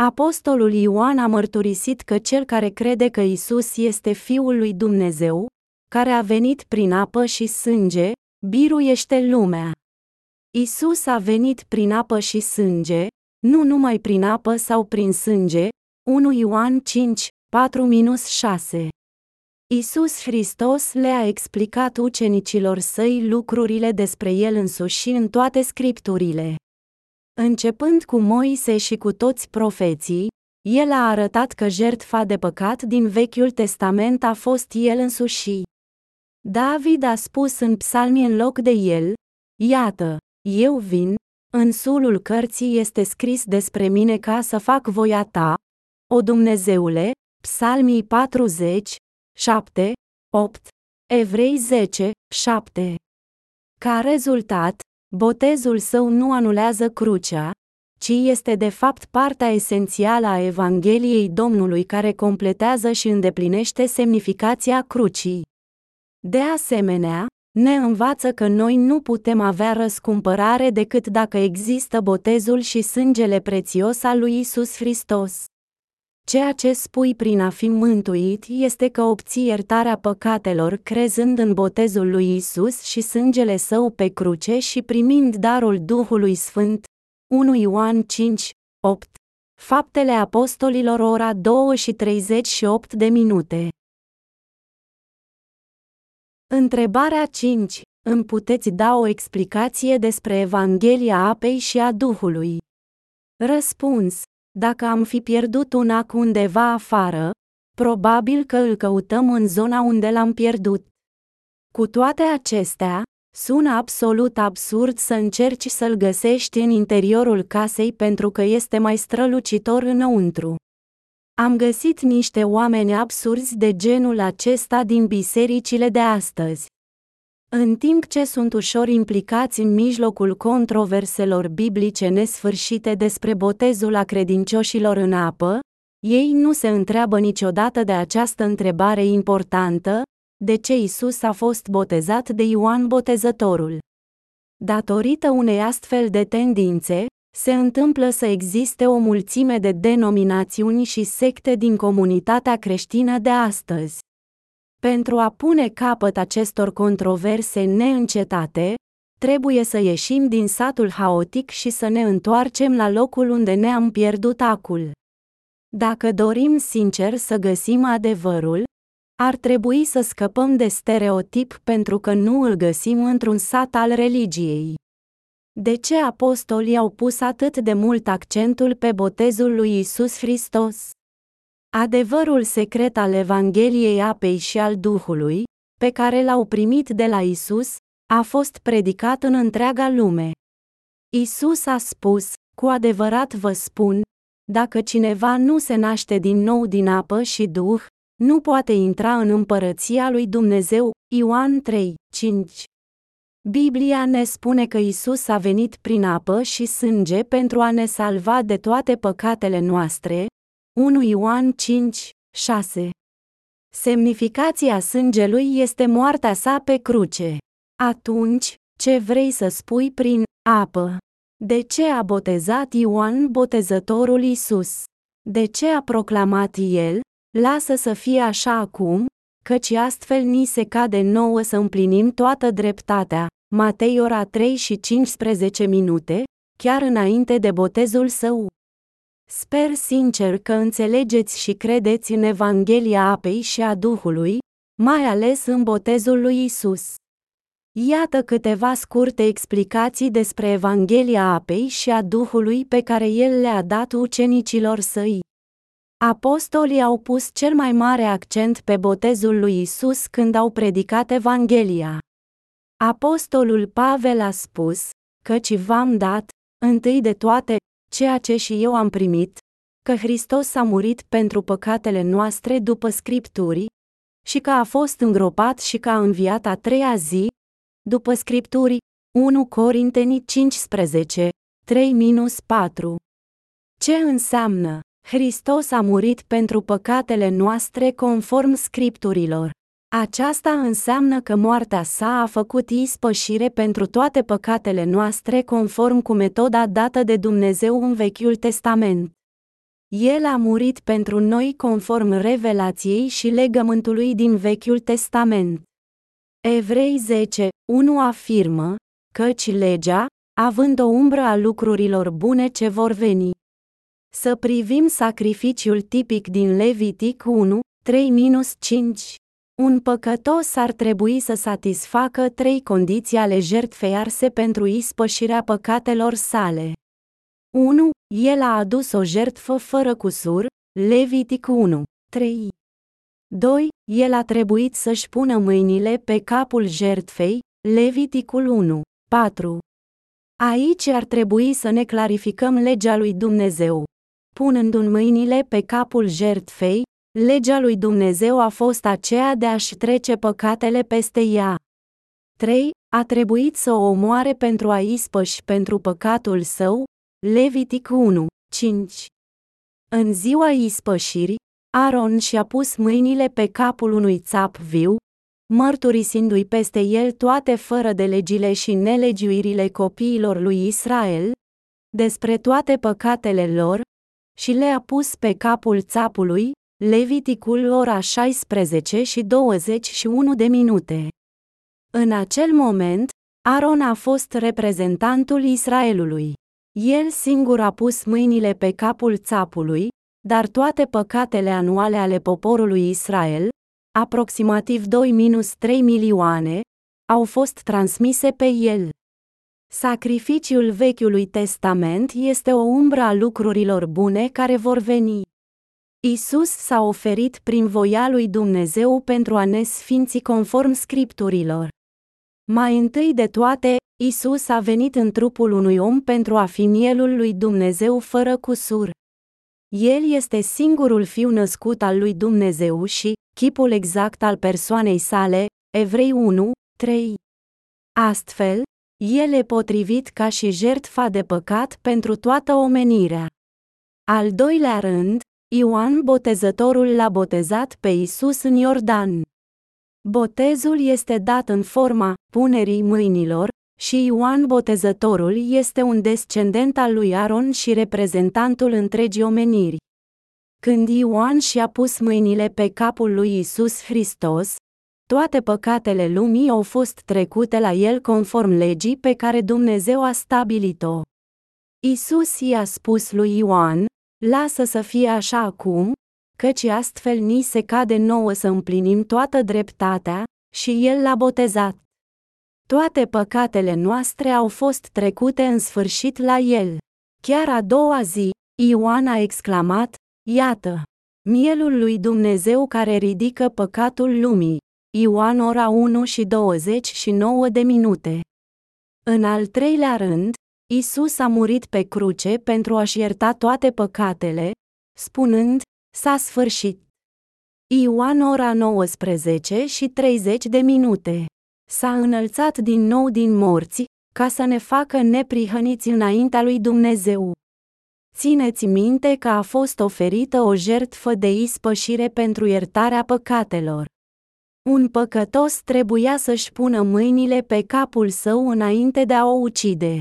Apostolul Ioan a mărturisit că cel care crede că Isus este Fiul lui Dumnezeu, care a venit prin apă și sânge, biruiește lumea. Isus a venit prin apă și sânge, nu numai prin apă sau prin sânge, 1 Ioan 5, 4-6. Isus Hristos le-a explicat ucenicilor săi lucrurile despre El însuși în toate scripturile. Începând cu Moise și cu toți profeții, El a arătat că jertfa de păcat din Vechiul Testament a fost El însuși. David a spus în psalmi în loc de El, Iată, eu vin, în sulul cărții este scris despre mine ca să fac voia ta, o Dumnezeule, Psalmii 40, 7, 8, Evrei 10, 7. Ca rezultat, botezul său nu anulează crucea, ci este de fapt partea esențială a Evangheliei Domnului care completează și îndeplinește semnificația crucii. De asemenea, ne învață că noi nu putem avea răscumpărare decât dacă există botezul și sângele prețios al lui Isus Hristos. Ceea ce spui prin a fi mântuit este că obții iertarea păcatelor crezând în botezul lui Isus și sângele său pe cruce și primind darul Duhului Sfânt. 1 Ioan 5, 8. Faptele Apostolilor ora 2 și 38 de minute. Întrebarea 5. Îmi puteți da o explicație despre Evanghelia apei și a Duhului? Răspuns. Dacă am fi pierdut un ac undeva afară, probabil că îl căutăm în zona unde l-am pierdut. Cu toate acestea, sună absolut absurd să încerci să-l găsești în interiorul casei pentru că este mai strălucitor înăuntru. Am găsit niște oameni absurzi de genul acesta din bisericile de astăzi. În timp ce sunt ușor implicați în mijlocul controverselor biblice nesfârșite despre botezul a credincioșilor în apă, ei nu se întreabă niciodată de această întrebare importantă, de ce Isus a fost botezat de Ioan Botezătorul. Datorită unei astfel de tendințe, se întâmplă să existe o mulțime de denominațiuni și secte din comunitatea creștină de astăzi. Pentru a pune capăt acestor controverse neîncetate, trebuie să ieșim din satul haotic și să ne întoarcem la locul unde ne-am pierdut acul. Dacă dorim sincer să găsim adevărul, ar trebui să scăpăm de stereotip pentru că nu îl găsim într-un sat al religiei. De ce apostolii au pus atât de mult accentul pe botezul lui Isus Hristos? Adevărul secret al Evangheliei apei și al Duhului, pe care l-au primit de la Isus, a fost predicat în întreaga lume. Isus a spus, cu adevărat vă spun, dacă cineva nu se naște din nou din apă și Duh, nu poate intra în împărăția lui Dumnezeu. Ioan 3, 5. Biblia ne spune că Isus a venit prin apă și sânge pentru a ne salva de toate păcatele noastre. 1 Ioan 5, 6. Semnificația sângelui este moartea sa pe cruce. Atunci, ce vrei să spui prin apă? De ce a botezat Ioan botezătorul Isus? De ce a proclamat el, lasă să fie așa acum, căci astfel ni se cade nouă să împlinim toată dreptatea. Matei ora 3 și 15 minute, chiar înainte de botezul său. Sper sincer că înțelegeți și credeți în Evanghelia apei și a Duhului, mai ales în botezul lui Isus. Iată câteva scurte explicații despre Evanghelia apei și a Duhului pe care el le-a dat ucenicilor săi. Apostolii au pus cel mai mare accent pe botezul lui Isus când au predicat Evanghelia. Apostolul Pavel a spus, căci v-am dat, întâi de toate, ceea ce și eu am primit, că Hristos a murit pentru păcatele noastre după Scripturii, și că a fost îngropat și că a înviat a treia zi, după Scripturii, 1 Corinteni 15, 3-4. Ce înseamnă? Hristos a murit pentru păcatele noastre conform Scripturilor. Aceasta înseamnă că moartea sa a făcut ispășire pentru toate păcatele noastre conform cu metoda dată de Dumnezeu în Vechiul Testament. El a murit pentru noi conform revelației și legământului din Vechiul Testament. Evrei 10, 1 afirmă, căci legea, având o umbră a lucrurilor bune ce vor veni. Să privim sacrificiul tipic din Levitic 1, 3-5. Un păcătos ar trebui să satisfacă trei condiții ale jertfei arse pentru ispășirea păcatelor sale. 1. El a adus o jertfă fără cusur, Levitic 1, 3. 2. El a trebuit să-și pună mâinile pe capul jertfei, Leviticul 1, 4. Aici ar trebui să ne clarificăm legea lui Dumnezeu. Punând în mâinile pe capul jertfei, legea lui Dumnezeu a fost aceea de a-și trece păcatele peste ea. 3. A trebuit să o omoare pentru a ispăși pentru păcatul său, Levitic 1, 5. În ziua ispășirii, Aaron și-a pus mâinile pe capul unui țap viu, mărturisindu-i peste el toate fără de legile și nelegiuirile copiilor lui Israel, despre toate păcatele lor, și le-a pus pe capul țapului, Leviticul ora 16 și 21 de minute. În acel moment, Aaron a fost reprezentantul Israelului. El singur a pus mâinile pe capul țapului, dar toate păcatele anuale ale poporului Israel, aproximativ 2-3 milioane, au fost transmise pe el. Sacrificiul Vechiului Testament este o umbră a lucrurilor bune care vor veni. Isus s-a oferit prin voia lui Dumnezeu pentru a ne sfinți conform scripturilor. Mai întâi de toate, Isus a venit în trupul unui om pentru a fi mielul lui Dumnezeu fără cusur. El este singurul fiu născut al lui Dumnezeu și, chipul exact al persoanei sale, Evrei 1, 3. Astfel, el e potrivit ca și jertfa de păcat pentru toată omenirea. Al doilea rând, Ioan Botezătorul l-a botezat pe Isus în Iordan. Botezul este dat în forma punerii mâinilor, și Ioan Botezătorul este un descendent al lui Aaron și reprezentantul întregii omeniri. Când Ioan și-a pus mâinile pe capul lui Isus Hristos, toate păcatele lumii au fost trecute la el conform legii pe care Dumnezeu a stabilit-o. Isus i-a spus lui Ioan, lasă să fie așa acum, căci astfel ni se cade nouă să împlinim toată dreptatea, și el l-a botezat. Toate păcatele noastre au fost trecute în sfârșit la el. Chiar a doua zi, Ioan a exclamat, Iată! Mielul lui Dumnezeu care ridică păcatul lumii. Ioan ora 1 și 29 de minute. În al treilea rând, Isus a murit pe cruce pentru a-și ierta toate păcatele, spunând, s-a sfârșit. Ioan ora 19 și 30 de minute. S-a înălțat din nou din morți, ca să ne facă neprihăniți înaintea lui Dumnezeu. Țineți minte că a fost oferită o jertfă de ispășire pentru iertarea păcatelor. Un păcătos trebuia să-și pună mâinile pe capul său înainte de a o ucide.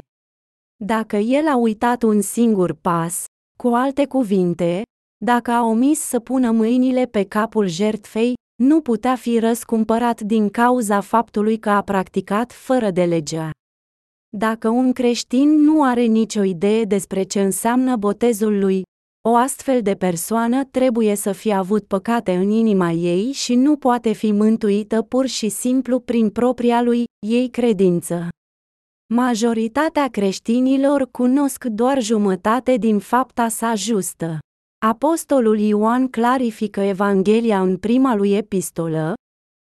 Dacă el a uitat un singur pas, cu alte cuvinte, dacă a omis să pună mâinile pe capul jertfei, nu putea fi răscumpărat din cauza faptului că a practicat fără de legea. Dacă un creștin nu are nicio idee despre ce înseamnă botezul lui, o astfel de persoană trebuie să fie avut păcate în inima ei și nu poate fi mântuită pur și simplu prin propria lui ei credință. Majoritatea creștinilor cunosc doar jumătate din fapta sa justă. Apostolul Ioan clarifică Evanghelia în prima lui epistolă,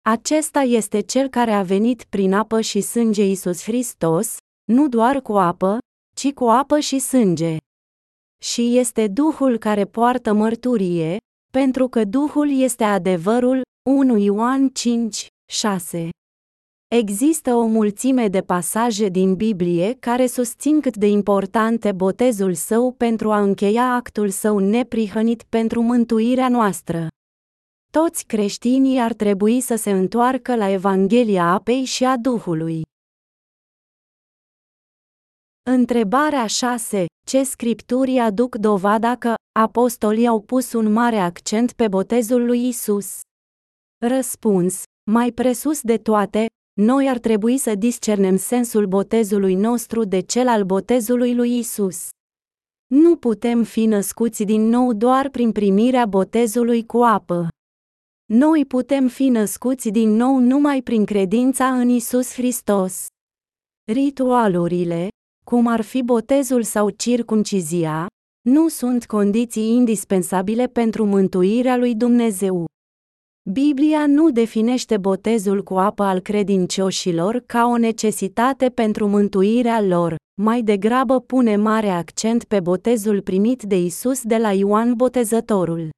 acesta este cel care a venit prin apă și sânge Isus Hristos, nu doar cu apă, ci cu apă și sânge. Și este Duhul care poartă mărturie, pentru că Duhul este adevărul, 1 Ioan 5, 6. Există o mulțime de pasaje din Biblie care susțin cât de important e botezul său pentru a încheia actul său neprihănit pentru mântuirea noastră. Toți creștinii ar trebui să se întoarcă la Evanghelia apei și a Duhului. Întrebarea 6. Ce scripturi aduc dovada că apostolii au pus un mare accent pe botezul lui Isus? Răspuns. Mai presus de toate, noi ar trebui să discernem sensul botezului nostru de cel al botezului lui Isus. Nu putem fi născuți din nou doar prin primirea botezului cu apă. Noi putem fi născuți din nou numai prin credința în Isus Hristos. Ritualurile, cum ar fi botezul sau circuncizia, nu sunt condiții indispensabile pentru mântuirea lui Dumnezeu. Biblia nu definește botezul cu apă al credincioșilor ca o necesitate pentru mântuirea lor, mai degrabă pune mare accent pe botezul primit de Isus de la Ioan Botezătorul.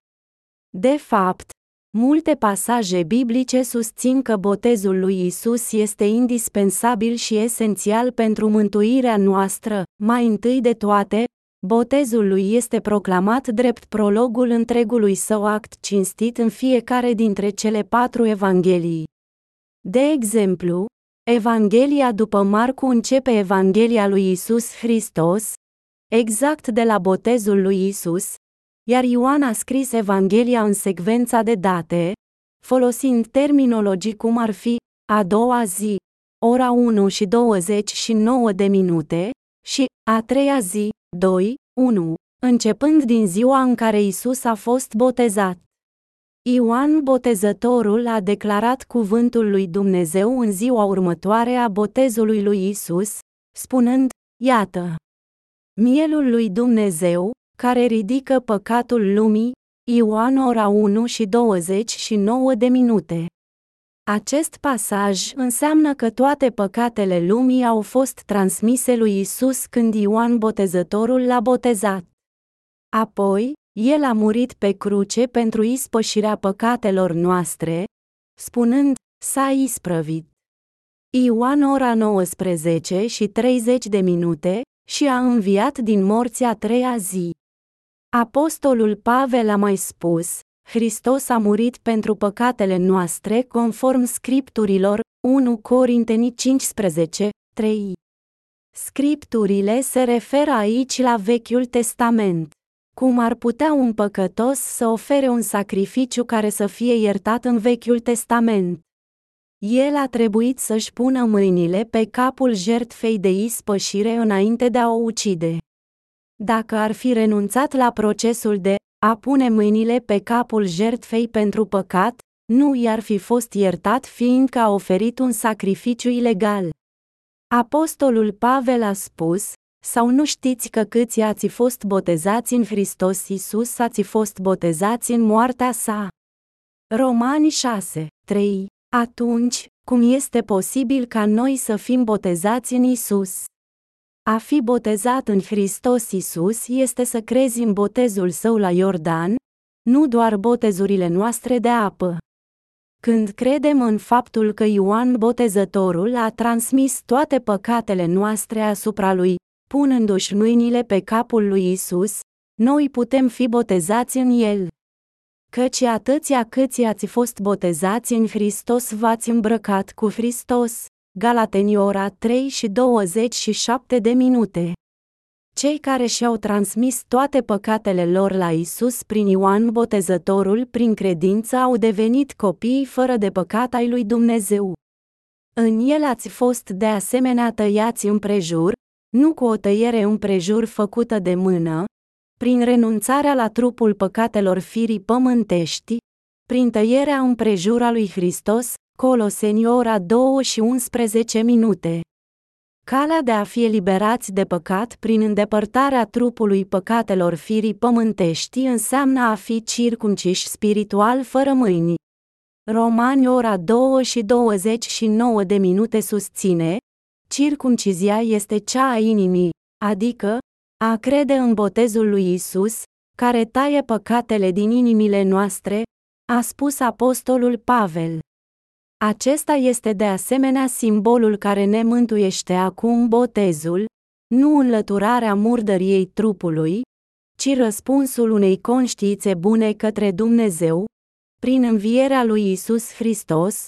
De fapt, multe pasaje biblice susțin că botezul lui Isus este indispensabil și esențial pentru mântuirea noastră, mai întâi de toate, Botezul lui este proclamat drept prologul întregului său act cinstit în fiecare dintre cele patru evanghelii. De exemplu, Evanghelia după Marcu începe Evanghelia lui Isus Hristos, exact de la botezul lui Isus, iar Ioan a scris Evanghelia în secvența de date, folosind terminologii cum ar fi a doua zi, ora 1 și 29 de minute, și a treia zi, 2, 1, începând din ziua în care Isus a fost botezat. Ioan Botezătorul a declarat cuvântul lui Dumnezeu în ziua următoare a botezului lui Isus, spunând, Iată! Mielul lui Dumnezeu, care ridică păcatul lumii, Ioan ora 1 și 29 de minute. Acest pasaj înseamnă că toate păcatele lumii au fost transmise lui Isus când Ioan Botezătorul l-a botezat. Apoi, el a murit pe cruce pentru ispășirea păcatelor noastre, spunând, s-a isprăvit. Ioan ora 19 și 30 de minute, și a înviat din morți a treia zi. Apostolul Pavel a mai spus, Hristos a murit pentru păcatele noastre conform scripturilor 1 Corinteni 15, 3. Scripturile se referă aici la Vechiul Testament. Cum ar putea un păcătos să ofere un sacrificiu care să fie iertat în Vechiul Testament? El a trebuit să-și pună mâinile pe capul jertfei de ispășire înainte de a o ucide. Dacă ar fi renunțat la procesul de a pune mâinile pe capul jertfei pentru păcat, nu i-ar fi fost iertat fiindcă a oferit un sacrificiu ilegal. Apostolul Pavel a spus, sau nu știți că câți ați fost botezați în Hristos Isus ați fost botezați în moartea sa? Romani 6, 3. Atunci, cum este posibil ca noi să fim botezați în Isus? A fi botezat în Hristos Isus este să crezi în botezul său la Iordan, nu doar botezurile noastre de apă. Când credem în faptul că Ioan Botezătorul a transmis toate păcatele noastre asupra lui, punându-și mâinile pe capul lui Isus, noi putem fi botezați în el. Căci atâția câți ați fost botezați în Hristos v-ați îmbrăcat cu Hristos. Galateni ora 3 și 27 de minute. Cei care și-au transmis toate păcatele lor la Isus prin Ioan Botezătorul prin credință au devenit copii fără de păcat ai lui Dumnezeu. În el ați fost de asemenea tăiați împrejur, nu cu o tăiere împrejur făcută de mână, prin renunțarea la trupul păcatelor firii pământești, prin tăierea împrejur a lui Hristos, Coloseni ora 2 și 11 minute. Calea de a fi eliberați de păcat prin îndepărtarea trupului păcatelor firii pământești înseamnă a fi circunciși spiritual fără mâini. Romani ora 2 și 29 de minute susține, circuncizia este cea a inimii, adică, a crede în botezul lui Isus, care taie păcatele din inimile noastre, a spus apostolul Pavel. Acesta este de asemenea simbolul care ne mântuiește acum botezul, nu înlăturarea murdăriei trupului, ci răspunsul unei conștiințe bune către Dumnezeu, prin învierea lui Isus Hristos,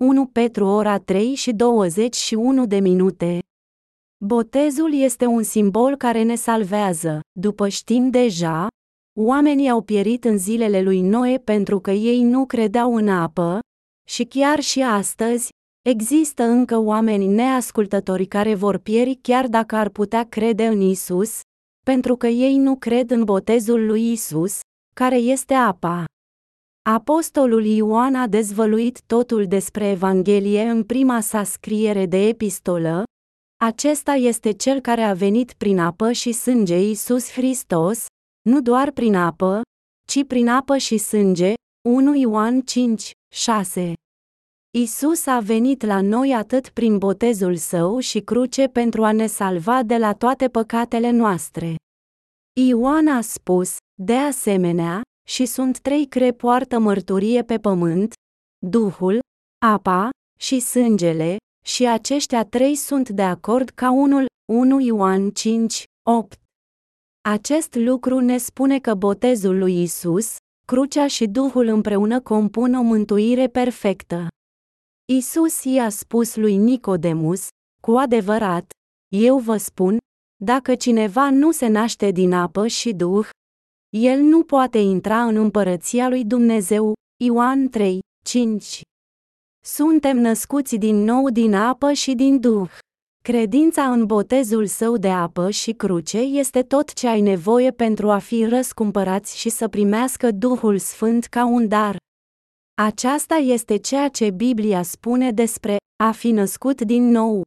1 Petru ora 3 și 21 de minute. Botezul este un simbol care ne salvează, după știm deja, oamenii au pierit în zilele lui Noe pentru că ei nu credeau în apă, și chiar și astăzi, Există încă oameni neascultători care vor pieri chiar dacă ar putea crede în Isus, pentru că ei nu cred în botezul lui Isus, care este apa. Apostolul Ioan a dezvăluit totul despre Evanghelie în prima sa scriere de epistolă. Acesta este cel care a venit prin apă și sânge Isus Hristos, nu doar prin apă, ci prin apă și sânge. 1 Ioan 5, 6 Isus a venit la noi atât prin botezul său și cruce pentru a ne salva de la toate păcatele noastre. Ioan a spus, de asemenea, și sunt trei care poartă mărturie pe pământ, Duhul, apa și sângele, și aceștia trei sunt de acord ca unul, 1 Ioan 5, 8. Acest lucru ne spune că botezul lui Isus, crucea și Duhul împreună compun o mântuire perfectă. Isus i-a spus lui Nicodemus, cu adevărat, eu vă spun, dacă cineva nu se naște din apă și duh, el nu poate intra în împărăția lui Dumnezeu. Ioan 3, 5 Suntem născuți din nou din apă și din duh. Credința în botezul său de apă și cruce este tot ce ai nevoie pentru a fi răscumpărați și să primească Duhul Sfânt ca un dar. Aceasta este ceea ce Biblia spune despre a fi născut din nou.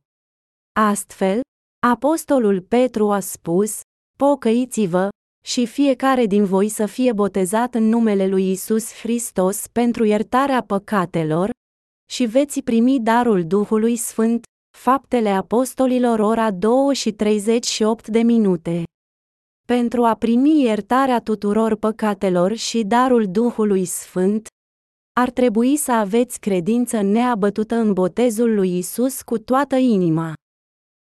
Astfel, Apostolul Petru a spus, pocăiți-vă, și fiecare din voi să fie botezat în numele lui Isus Hristos pentru iertarea păcatelor, și veți primi darul Duhului Sfânt, Faptele Apostolilor ora 2 și 38 de minute. Pentru a primi iertarea tuturor păcatelor și darul Duhului Sfânt, ar trebui să aveți credință neabătută în botezul lui Isus cu toată inima.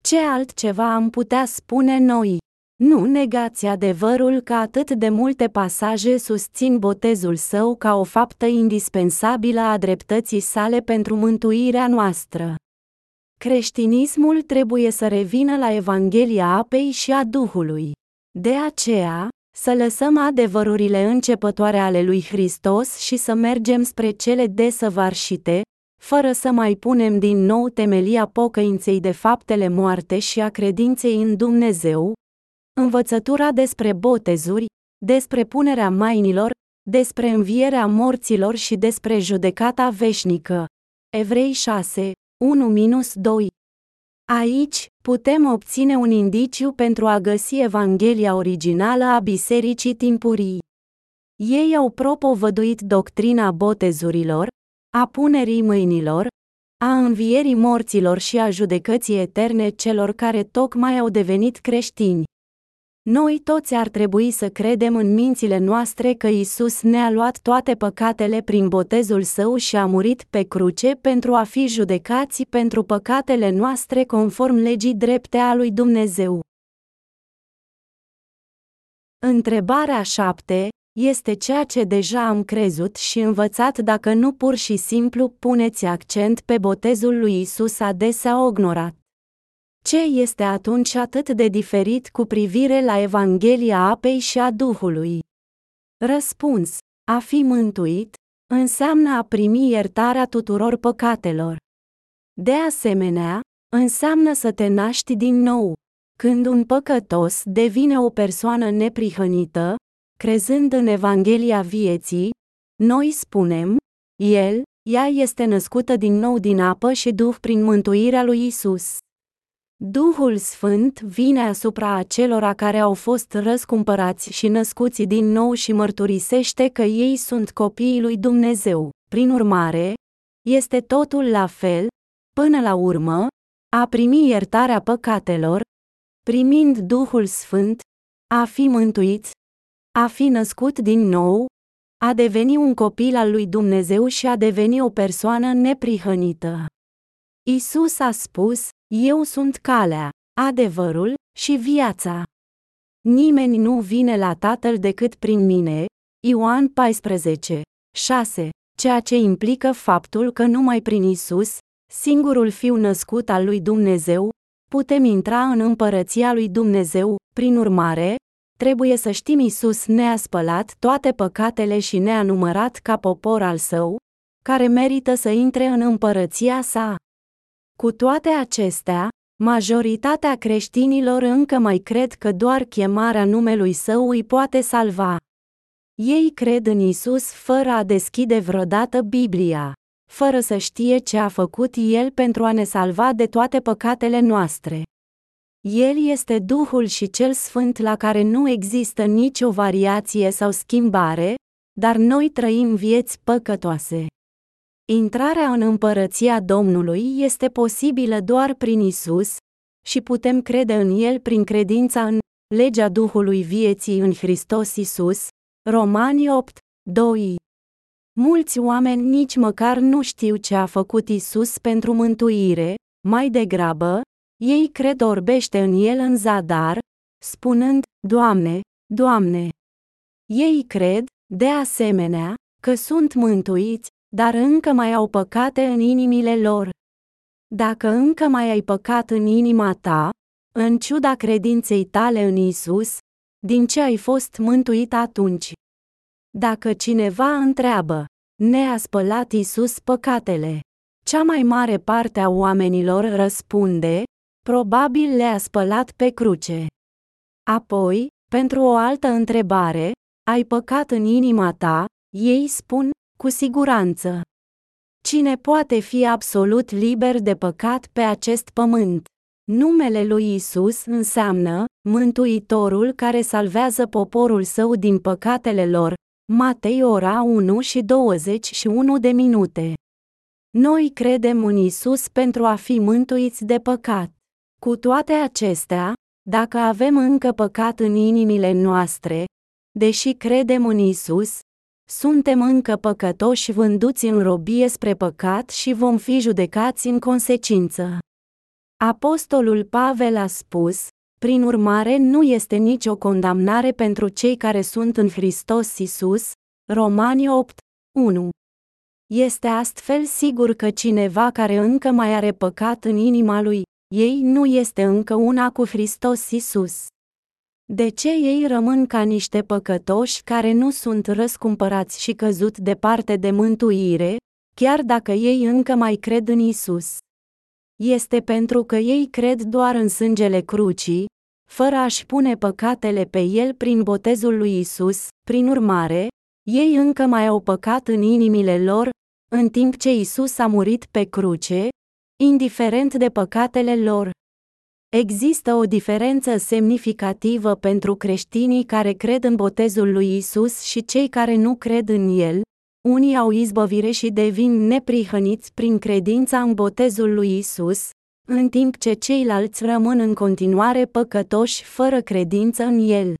Ce altceva am putea spune noi? Nu negați adevărul că atât de multe pasaje susțin botezul său ca o faptă indispensabilă a dreptății sale pentru mântuirea noastră. Creștinismul trebuie să revină la Evanghelia apei și a Duhului. De aceea, să lăsăm adevărurile începătoare ale lui Hristos și să mergem spre cele desăvarșite, fără să mai punem din nou temelia pocăinței de faptele moarte și a credinței în Dumnezeu, învățătura despre botezuri, despre punerea mainilor, despre învierea morților și despre judecata veșnică. Evrei 6, 1-2 Aici, putem obține un indiciu pentru a găsi Evanghelia originală a Bisericii Timpurii. Ei au propovăduit doctrina botezurilor, a punerii mâinilor, a învierii morților și a judecății eterne celor care tocmai au devenit creștini. Noi toți ar trebui să credem în mințile noastre că Isus ne-a luat toate păcatele prin botezul său și a murit pe cruce pentru a fi judecați pentru păcatele noastre conform legii drepte a lui Dumnezeu. Întrebarea 7 este ceea ce deja am crezut și învățat dacă nu pur și simplu puneți accent pe botezul lui Isus adesea ognorat. Ce este atunci atât de diferit cu privire la Evanghelia apei și a Duhului? Răspuns: A fi mântuit înseamnă a primi iertarea tuturor păcatelor. De asemenea, înseamnă să te naști din nou. Când un păcătos devine o persoană neprihănită, crezând în Evanghelia vieții, noi spunem, el, ea este născută din nou din apă și duh prin mântuirea lui Isus. Duhul Sfânt vine asupra acelora care au fost răscumpărați și născuți din nou și mărturisește că ei sunt copiii lui Dumnezeu. Prin urmare, este totul la fel, până la urmă, a primi iertarea păcatelor, primind Duhul Sfânt, a fi mântuit, a fi născut din nou, a deveni un copil al lui Dumnezeu și a deveni o persoană neprihănită. Isus a spus, eu sunt calea, adevărul și viața. Nimeni nu vine la Tatăl decât prin mine. Ioan 14, 6, ceea ce implică faptul că numai prin Isus, singurul fiu născut al lui Dumnezeu, putem intra în împărăția lui Dumnezeu, prin urmare, trebuie să știm Isus ne-a spălat toate păcatele și ne-a numărat ca popor al său, care merită să intre în împărăția sa. Cu toate acestea, majoritatea creștinilor încă mai cred că doar chemarea numelui său îi poate salva. Ei cred în Isus fără a deschide vreodată Biblia, fără să știe ce a făcut El pentru a ne salva de toate păcatele noastre. El este Duhul și cel Sfânt la care nu există nicio variație sau schimbare, dar noi trăim vieți păcătoase. Intrarea în împărăția Domnului este posibilă doar prin Isus, și putem crede în El prin credința în legea Duhului vieții în Hristos Isus. Romani 8, 2. Mulți oameni nici măcar nu știu ce a făcut Isus pentru mântuire, mai degrabă, ei cred orbește în El în zadar, spunând, Doamne, Doamne. Ei cred, de asemenea, că sunt mântuiți, dar încă mai au păcate în inimile lor. Dacă încă mai ai păcat în inima ta, în ciuda credinței tale în Isus, din ce ai fost mântuit atunci? Dacă cineva întreabă, ne-a spălat Isus păcatele? Cea mai mare parte a oamenilor răspunde, probabil le-a spălat pe cruce. Apoi, pentru o altă întrebare, ai păcat în inima ta? Ei spun, cu siguranță. Cine poate fi absolut liber de păcat pe acest pământ? Numele lui Isus înseamnă Mântuitorul care salvează poporul său din păcatele lor. Matei ora 1 și 21 de minute. Noi credem în Isus pentru a fi mântuiți de păcat. Cu toate acestea, dacă avem încă păcat în inimile noastre, deși credem în Isus, suntem încă păcătoși vânduți în robie spre păcat și vom fi judecați în consecință. Apostolul Pavel a spus, prin urmare nu este nicio condamnare pentru cei care sunt în Hristos Isus, Romani 8, 1. Este astfel sigur că cineva care încă mai are păcat în inima lui, ei nu este încă una cu Hristos Isus. De ce ei rămân ca niște păcătoși care nu sunt răscumpărați și căzut departe de mântuire, chiar dacă ei încă mai cred în Isus? Este pentru că ei cred doar în sângele crucii, fără a-și pune păcatele pe el prin botezul lui Isus, prin urmare, ei încă mai au păcat în inimile lor, în timp ce Isus a murit pe cruce, indiferent de păcatele lor. Există o diferență semnificativă pentru creștinii care cred în botezul lui Isus și cei care nu cred în el. Unii au izbăvire și devin neprihăniți prin credința în botezul lui Isus, în timp ce ceilalți rămân în continuare păcătoși fără credință în el.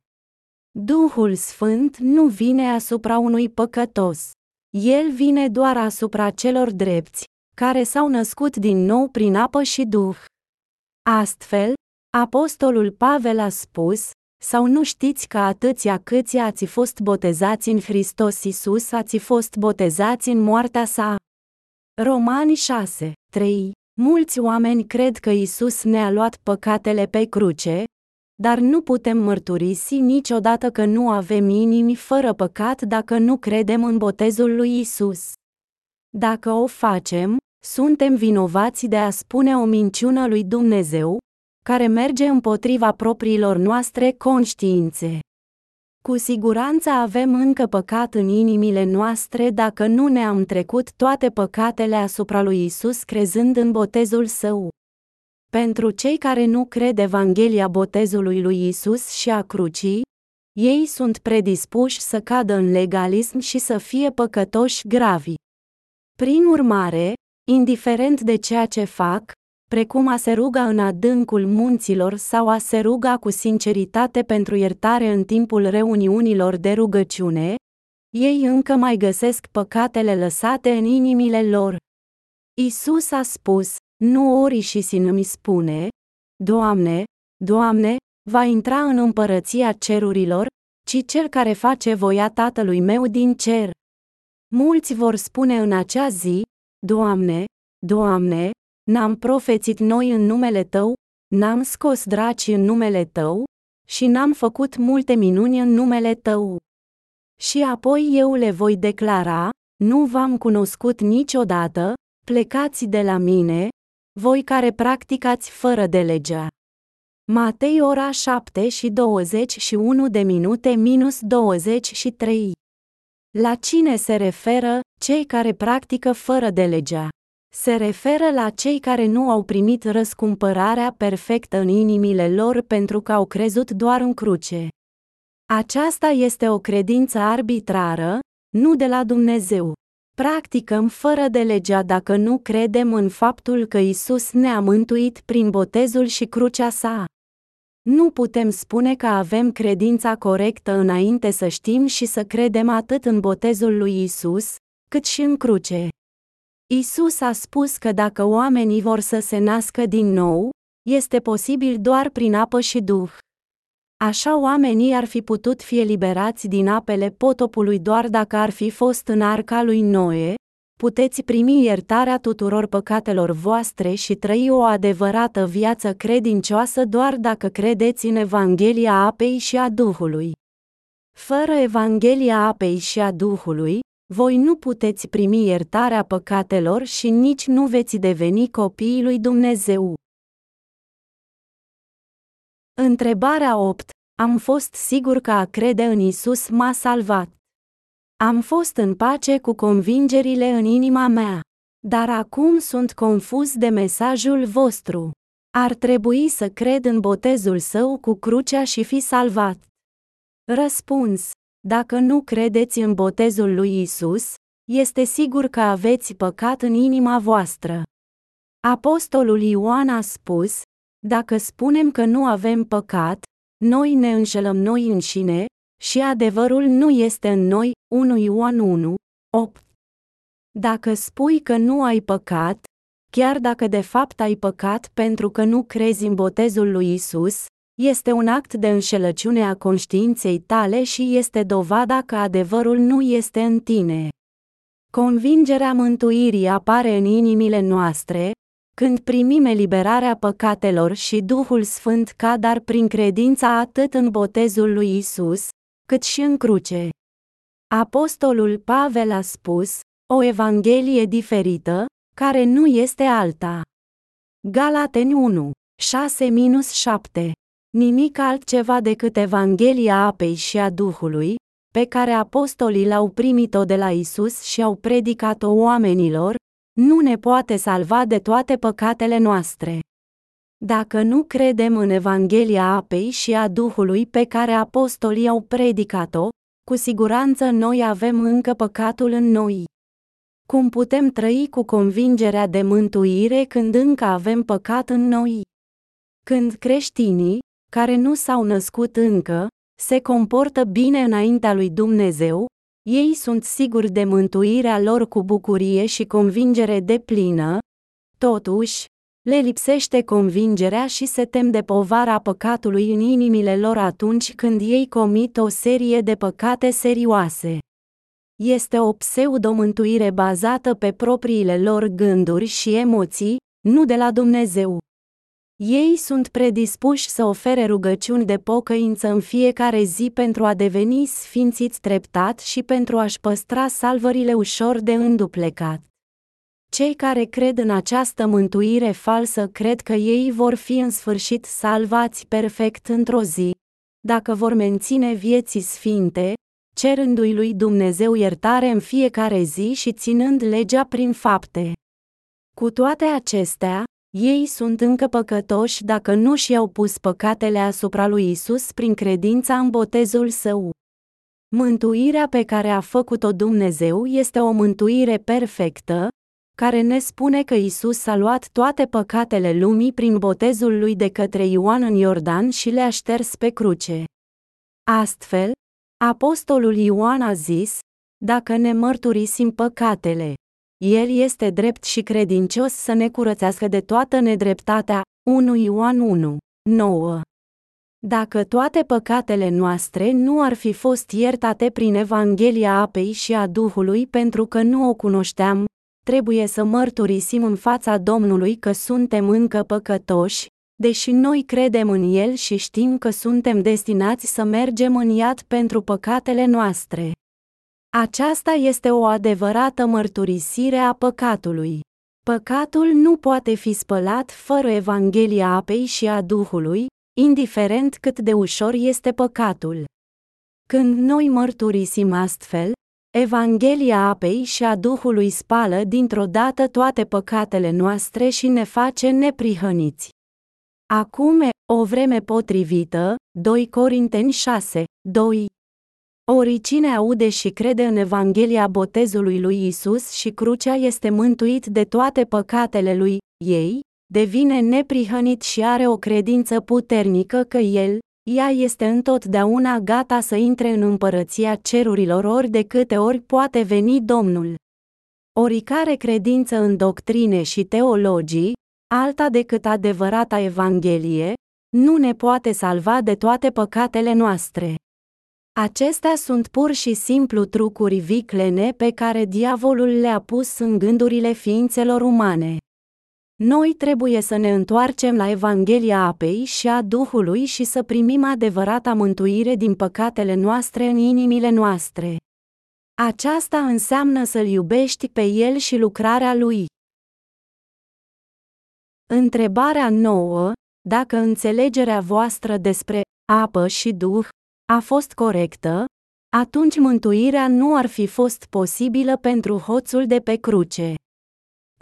Duhul Sfânt nu vine asupra unui păcătos. El vine doar asupra celor drepți, care s-au născut din nou prin apă și duh. Astfel, apostolul Pavel a spus, sau nu știți că atâția câți ați fost botezați în Hristos Isus ați fost botezați în moartea sa? Romani 6, 3 Mulți oameni cred că Isus ne-a luat păcatele pe cruce, dar nu putem mărturisi niciodată că nu avem inimi fără păcat dacă nu credem în botezul lui Isus. Dacă o facem, suntem vinovați de a spune o minciună lui Dumnezeu, care merge împotriva propriilor noastre conștiințe. Cu siguranță avem încă păcat în inimile noastre dacă nu ne-am trecut toate păcatele asupra lui Isus crezând în botezul său. Pentru cei care nu cred Evanghelia botezului lui Isus și a crucii, ei sunt predispuși să cadă în legalism și să fie păcătoși gravi. Prin urmare, indiferent de ceea ce fac, precum a se ruga în adâncul munților sau a se ruga cu sinceritate pentru iertare în timpul reuniunilor de rugăciune, ei încă mai găsesc păcatele lăsate în inimile lor. Isus a spus, nu ori și sin îmi spune, Doamne, Doamne, va intra în împărăția cerurilor, ci cel care face voia Tatălui meu din cer. Mulți vor spune în acea zi, Doamne, Doamne, n-am profețit noi în numele Tău, n-am scos draci în numele Tău, și n-am făcut multe minuni în numele Tău. Și apoi eu le voi declara, nu v-am cunoscut niciodată, plecați de la mine, voi care practicați fără de legea. Matei ora 7 și 21 de minute minus 23. La cine se referă, cei care practică fără de legea? Se referă la cei care nu au primit răscumpărarea perfectă în inimile lor pentru că au crezut doar în cruce. Aceasta este o credință arbitrară, nu de la Dumnezeu. Practicăm fără de legea dacă nu credem în faptul că Isus ne-a mântuit prin botezul și crucea sa. Nu putem spune că avem credința corectă înainte să știm și să credem atât în botezul lui Isus, cât și în cruce. Isus a spus că dacă oamenii vor să se nască din nou, este posibil doar prin apă și duh. Așa oamenii ar fi putut fi eliberați din apele potopului doar dacă ar fi fost în arca lui Noe, puteți primi iertarea tuturor păcatelor voastre și trăi o adevărată viață credincioasă doar dacă credeți în Evanghelia apei și a Duhului. Fără Evanghelia apei și a Duhului, voi nu puteți primi iertarea păcatelor și nici nu veți deveni copiii lui Dumnezeu. Întrebarea 8. Am fost sigur că a crede în Isus m-a salvat. Am fost în pace cu convingerile în inima mea. Dar acum sunt confuz de mesajul vostru. Ar trebui să cred în botezul său cu crucea și fi salvat. Răspuns. Dacă nu credeți în botezul lui Isus, este sigur că aveți păcat în inima voastră. Apostolul Ioan a spus, dacă spunem că nu avem păcat, noi ne înșelăm noi înșine, și adevărul nu este în noi, 1 Ioan 1, 8. Dacă spui că nu ai păcat, chiar dacă de fapt ai păcat pentru că nu crezi în botezul lui Isus, este un act de înșelăciune a conștiinței tale și este dovada că adevărul nu este în tine. Convingerea mântuirii apare în inimile noastre, când primim eliberarea păcatelor și Duhul Sfânt ca dar prin credința atât în botezul lui Isus, cât și în cruce. Apostolul Pavel a spus, o evanghelie diferită, care nu este alta. Galateni 1, 6-7 Nimic altceva decât Evanghelia apei și a Duhului, pe care apostolii l-au primit-o de la Isus și au predicat-o oamenilor, nu ne poate salva de toate păcatele noastre. Dacă nu credem în Evanghelia apei și a Duhului pe care apostolii au predicat-o, cu siguranță noi avem încă păcatul în noi. Cum putem trăi cu convingerea de mântuire când încă avem păcat în noi? Când creștinii, care nu s-au născut încă, se comportă bine înaintea lui Dumnezeu, ei sunt siguri de mântuirea lor cu bucurie și convingere deplină, totuși, le lipsește convingerea și se tem de povara păcatului în inimile lor atunci când ei comit o serie de păcate serioase. Este o pseudo-mântuire bazată pe propriile lor gânduri și emoții, nu de la Dumnezeu. Ei sunt predispuși să ofere rugăciuni de pocăință în fiecare zi pentru a deveni sfințiți treptat și pentru a-și păstra salvările ușor de înduplecat. Cei care cred în această mântuire falsă cred că ei vor fi în sfârșit salvați perfect într-o zi, dacă vor menține vieții sfinte, cerându-i lui Dumnezeu iertare în fiecare zi și ținând legea prin fapte. Cu toate acestea, ei sunt încă păcătoși dacă nu și-au pus păcatele asupra lui Isus prin credința în botezul său. Mântuirea pe care a făcut-o Dumnezeu este o mântuire perfectă, care ne spune că Isus a luat toate păcatele lumii prin botezul lui de către Ioan în Iordan și le-a șters pe cruce. Astfel, apostolul Ioan a zis, dacă ne mărturisim păcatele, el este drept și credincios să ne curățească de toată nedreptatea. 1 Ioan 1, 9 Dacă toate păcatele noastre nu ar fi fost iertate prin Evanghelia apei și a Duhului pentru că nu o cunoșteam, trebuie să mărturisim în fața Domnului că suntem încă păcătoși, deși noi credem în El și știm că suntem destinați să mergem în iad pentru păcatele noastre. Aceasta este o adevărată mărturisire a păcatului. Păcatul nu poate fi spălat fără Evanghelia apei și a Duhului, indiferent cât de ușor este păcatul. Când noi mărturisim astfel, Evanghelia apei și a Duhului spală dintr-o dată toate păcatele noastre și ne face neprihăniți. Acum e o vreme potrivită, 2 Corinteni 6, 2. Oricine aude și crede în Evanghelia botezului lui Isus și crucea este mântuit de toate păcatele lui, ei, devine neprihănit și are o credință puternică că el, ea este întotdeauna gata să intre în împărăția cerurilor ori de câte ori poate veni Domnul. Oricare credință în doctrine și teologii, alta decât adevărata Evanghelie, nu ne poate salva de toate păcatele noastre. Acestea sunt pur și simplu trucuri viclene pe care diavolul le-a pus în gândurile ființelor umane. Noi trebuie să ne întoarcem la Evanghelia apei și a Duhului și să primim adevărata mântuire din păcatele noastre în inimile noastre. Aceasta înseamnă să-L iubești pe El și lucrarea Lui. Întrebarea nouă, dacă înțelegerea voastră despre apă și Duh a fost corectă, atunci mântuirea nu ar fi fost posibilă pentru hoțul de pe cruce.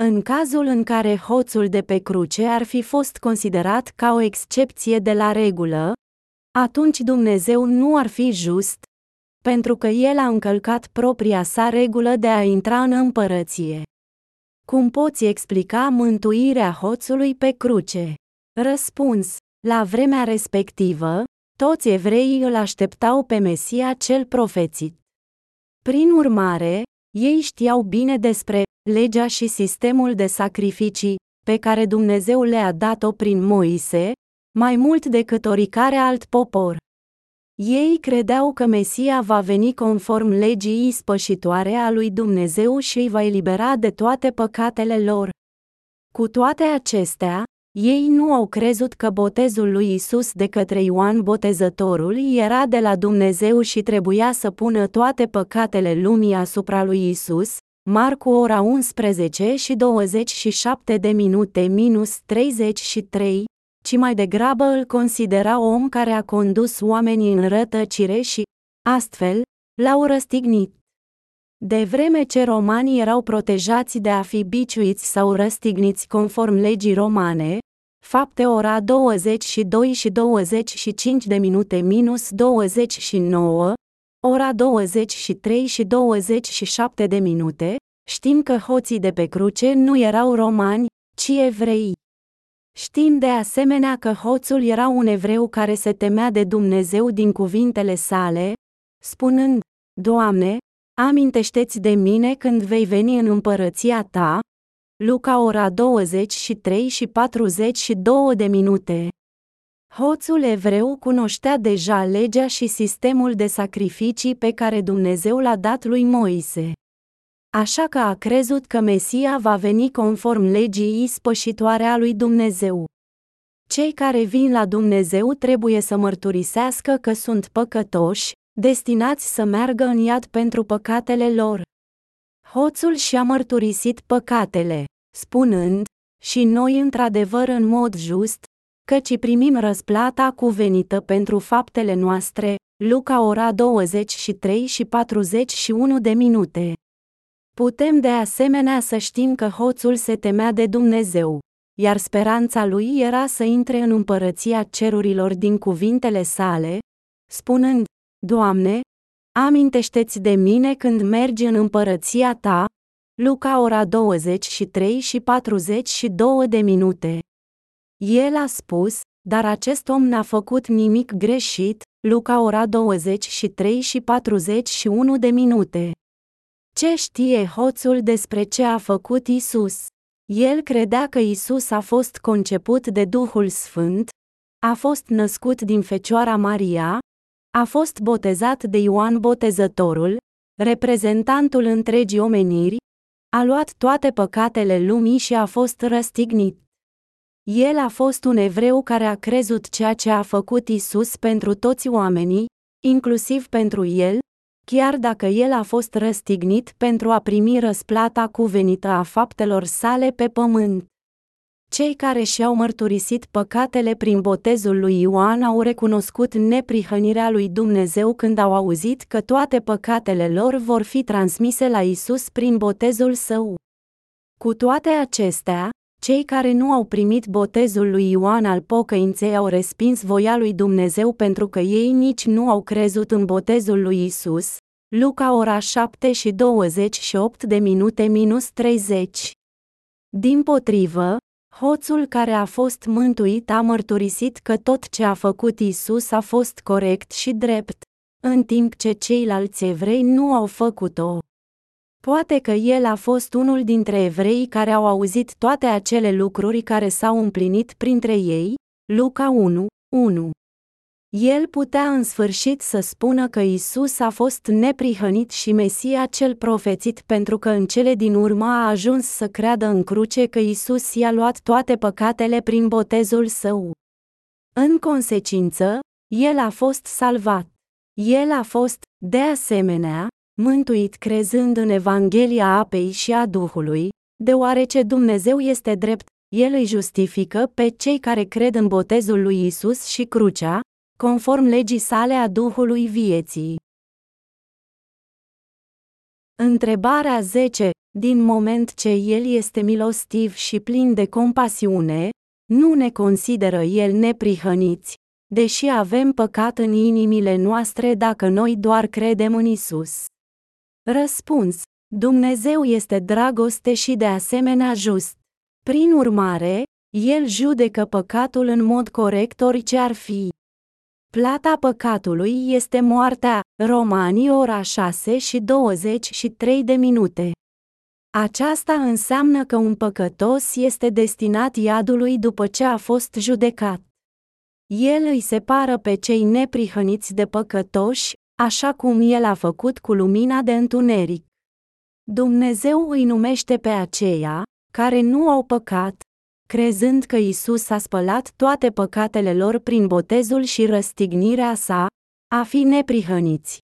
În cazul în care hoțul de pe cruce ar fi fost considerat ca o excepție de la regulă, atunci Dumnezeu nu ar fi just, pentru că el a încălcat propria sa regulă de a intra în împărăție. Cum poți explica mântuirea hoțului pe cruce? Răspuns: La vremea respectivă, toți evreii îl așteptau pe Mesia cel profețit. Prin urmare, ei știau bine despre legea și sistemul de sacrificii pe care Dumnezeu le-a dat-o prin Moise, mai mult decât oricare alt popor. Ei credeau că Mesia va veni conform legii ispășitoare a lui Dumnezeu și îi va elibera de toate păcatele lor. Cu toate acestea, ei nu au crezut că botezul lui Isus de către Ioan Botezătorul era de la Dumnezeu și trebuia să pună toate păcatele lumii asupra lui Isus, Marcu ora 11 și 27 de minute minus 33, ci mai degrabă îl considera om care a condus oamenii în rătăcire și, astfel, l-au răstignit. De vreme ce romanii erau protejați de a fi biciuiți sau răstigniți conform legii romane, fapte ora 22 și 25 de minute minus 29, ora 23 și 27 de minute, știm că hoții de pe cruce nu erau romani, ci evrei. Știm de asemenea că hoțul era un evreu care se temea de Dumnezeu din cuvintele sale, spunând, Doamne, amintește-ți de mine când vei veni în împărăția ta. Luca ora 23 și 42 de minute. Hoțul evreu cunoștea deja legea și sistemul de sacrificii pe care Dumnezeu l-a dat lui Moise. Așa că a crezut că Mesia va veni conform legii ispășitoare a lui Dumnezeu. Cei care vin la Dumnezeu trebuie să mărturisească că sunt păcătoși, destinați să meargă în iad pentru păcatele lor. Hoțul și-a mărturisit păcatele, spunând, și noi într-adevăr în mod just, căci primim răsplata cuvenită pentru faptele noastre, Luca ora 23 și 41 de minute. Putem de asemenea să știm că hoțul se temea de Dumnezeu, iar speranța lui era să intre în împărăția cerurilor din cuvintele sale, spunând, Doamne, amintește-ți de mine când mergi în împărăția ta, Luca ora 23 și 42 de minute. El a spus, dar acest om n-a făcut nimic greșit, Luca ora 23 și 41 de minute. Ce știe hoțul despre ce a făcut Isus? El credea că Isus a fost conceput de Duhul Sfânt, a fost născut din Fecioara Maria, a fost botezat de Ioan Botezătorul, reprezentantul întregii omeniri, a luat toate păcatele lumii și a fost răstignit. El a fost un evreu care a crezut ceea ce a făcut Isus pentru toți oamenii, inclusiv pentru el, chiar dacă el a fost răstignit pentru a primi răsplata cuvenită a faptelor sale pe pământ. Cei care și-au mărturisit păcatele prin botezul lui Ioan au recunoscut neprihănirea lui Dumnezeu când au auzit că toate păcatele lor vor fi transmise la Isus prin botezul său. Cu toate acestea, cei care nu au primit botezul lui Ioan al pocăinței au respins voia lui Dumnezeu pentru că ei nici nu au crezut în botezul lui Isus. Luca ora 7 și 28 de minute minus 30. Din potrivă, hoțul care a fost mântuit a mărturisit că tot ce a făcut Isus a fost corect și drept, în timp ce ceilalți evrei nu au făcut-o. Poate că el a fost unul dintre evrei care au auzit toate acele lucruri care s-au împlinit printre ei, Luca 1, 1. El putea în sfârșit să spună că Isus a fost neprihănit și Mesia cel profețit pentru că în cele din urmă a ajuns să creadă în cruce că Isus i-a luat toate păcatele prin botezul său. În consecință, el a fost salvat. El a fost, de asemenea, mântuit crezând în Evanghelia apei și a Duhului, deoarece Dumnezeu este drept, El îi justifică pe cei care cred în botezul lui Isus și crucea, conform legii sale a Duhului vieții. Întrebarea 10. Din moment ce El este milostiv și plin de compasiune, nu ne consideră El neprihăniți, deși avem păcat în inimile noastre dacă noi doar credem în Isus. Răspuns. Dumnezeu este dragoste și de asemenea just. Prin urmare, El judecă păcatul în mod corect orice ar fi. Plata păcatului este moartea, Romanii ora 6 și 23 de minute. Aceasta înseamnă că un păcătos este destinat iadului după ce a fost judecat. El îi separă pe cei neprihăniți de păcătoși, așa cum el a făcut cu lumina de întuneric. Dumnezeu îi numește pe aceia, care nu au păcat, crezând că Isus a spălat toate păcatele lor prin botezul și răstignirea sa, a fi neprihăniți.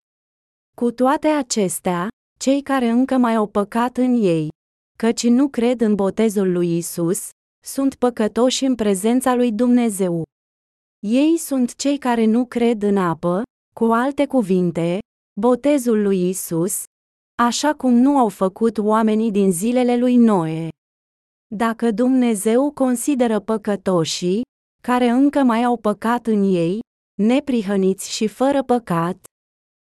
Cu toate acestea, cei care încă mai au păcat în ei, căci nu cred în botezul lui Isus, sunt păcătoși în prezența lui Dumnezeu. Ei sunt cei care nu cred în apă, cu alte cuvinte, botezul lui Isus, așa cum nu au făcut oamenii din zilele lui Noe. Dacă Dumnezeu consideră păcătoșii, care încă mai au păcat în ei, neprihăniți și fără păcat,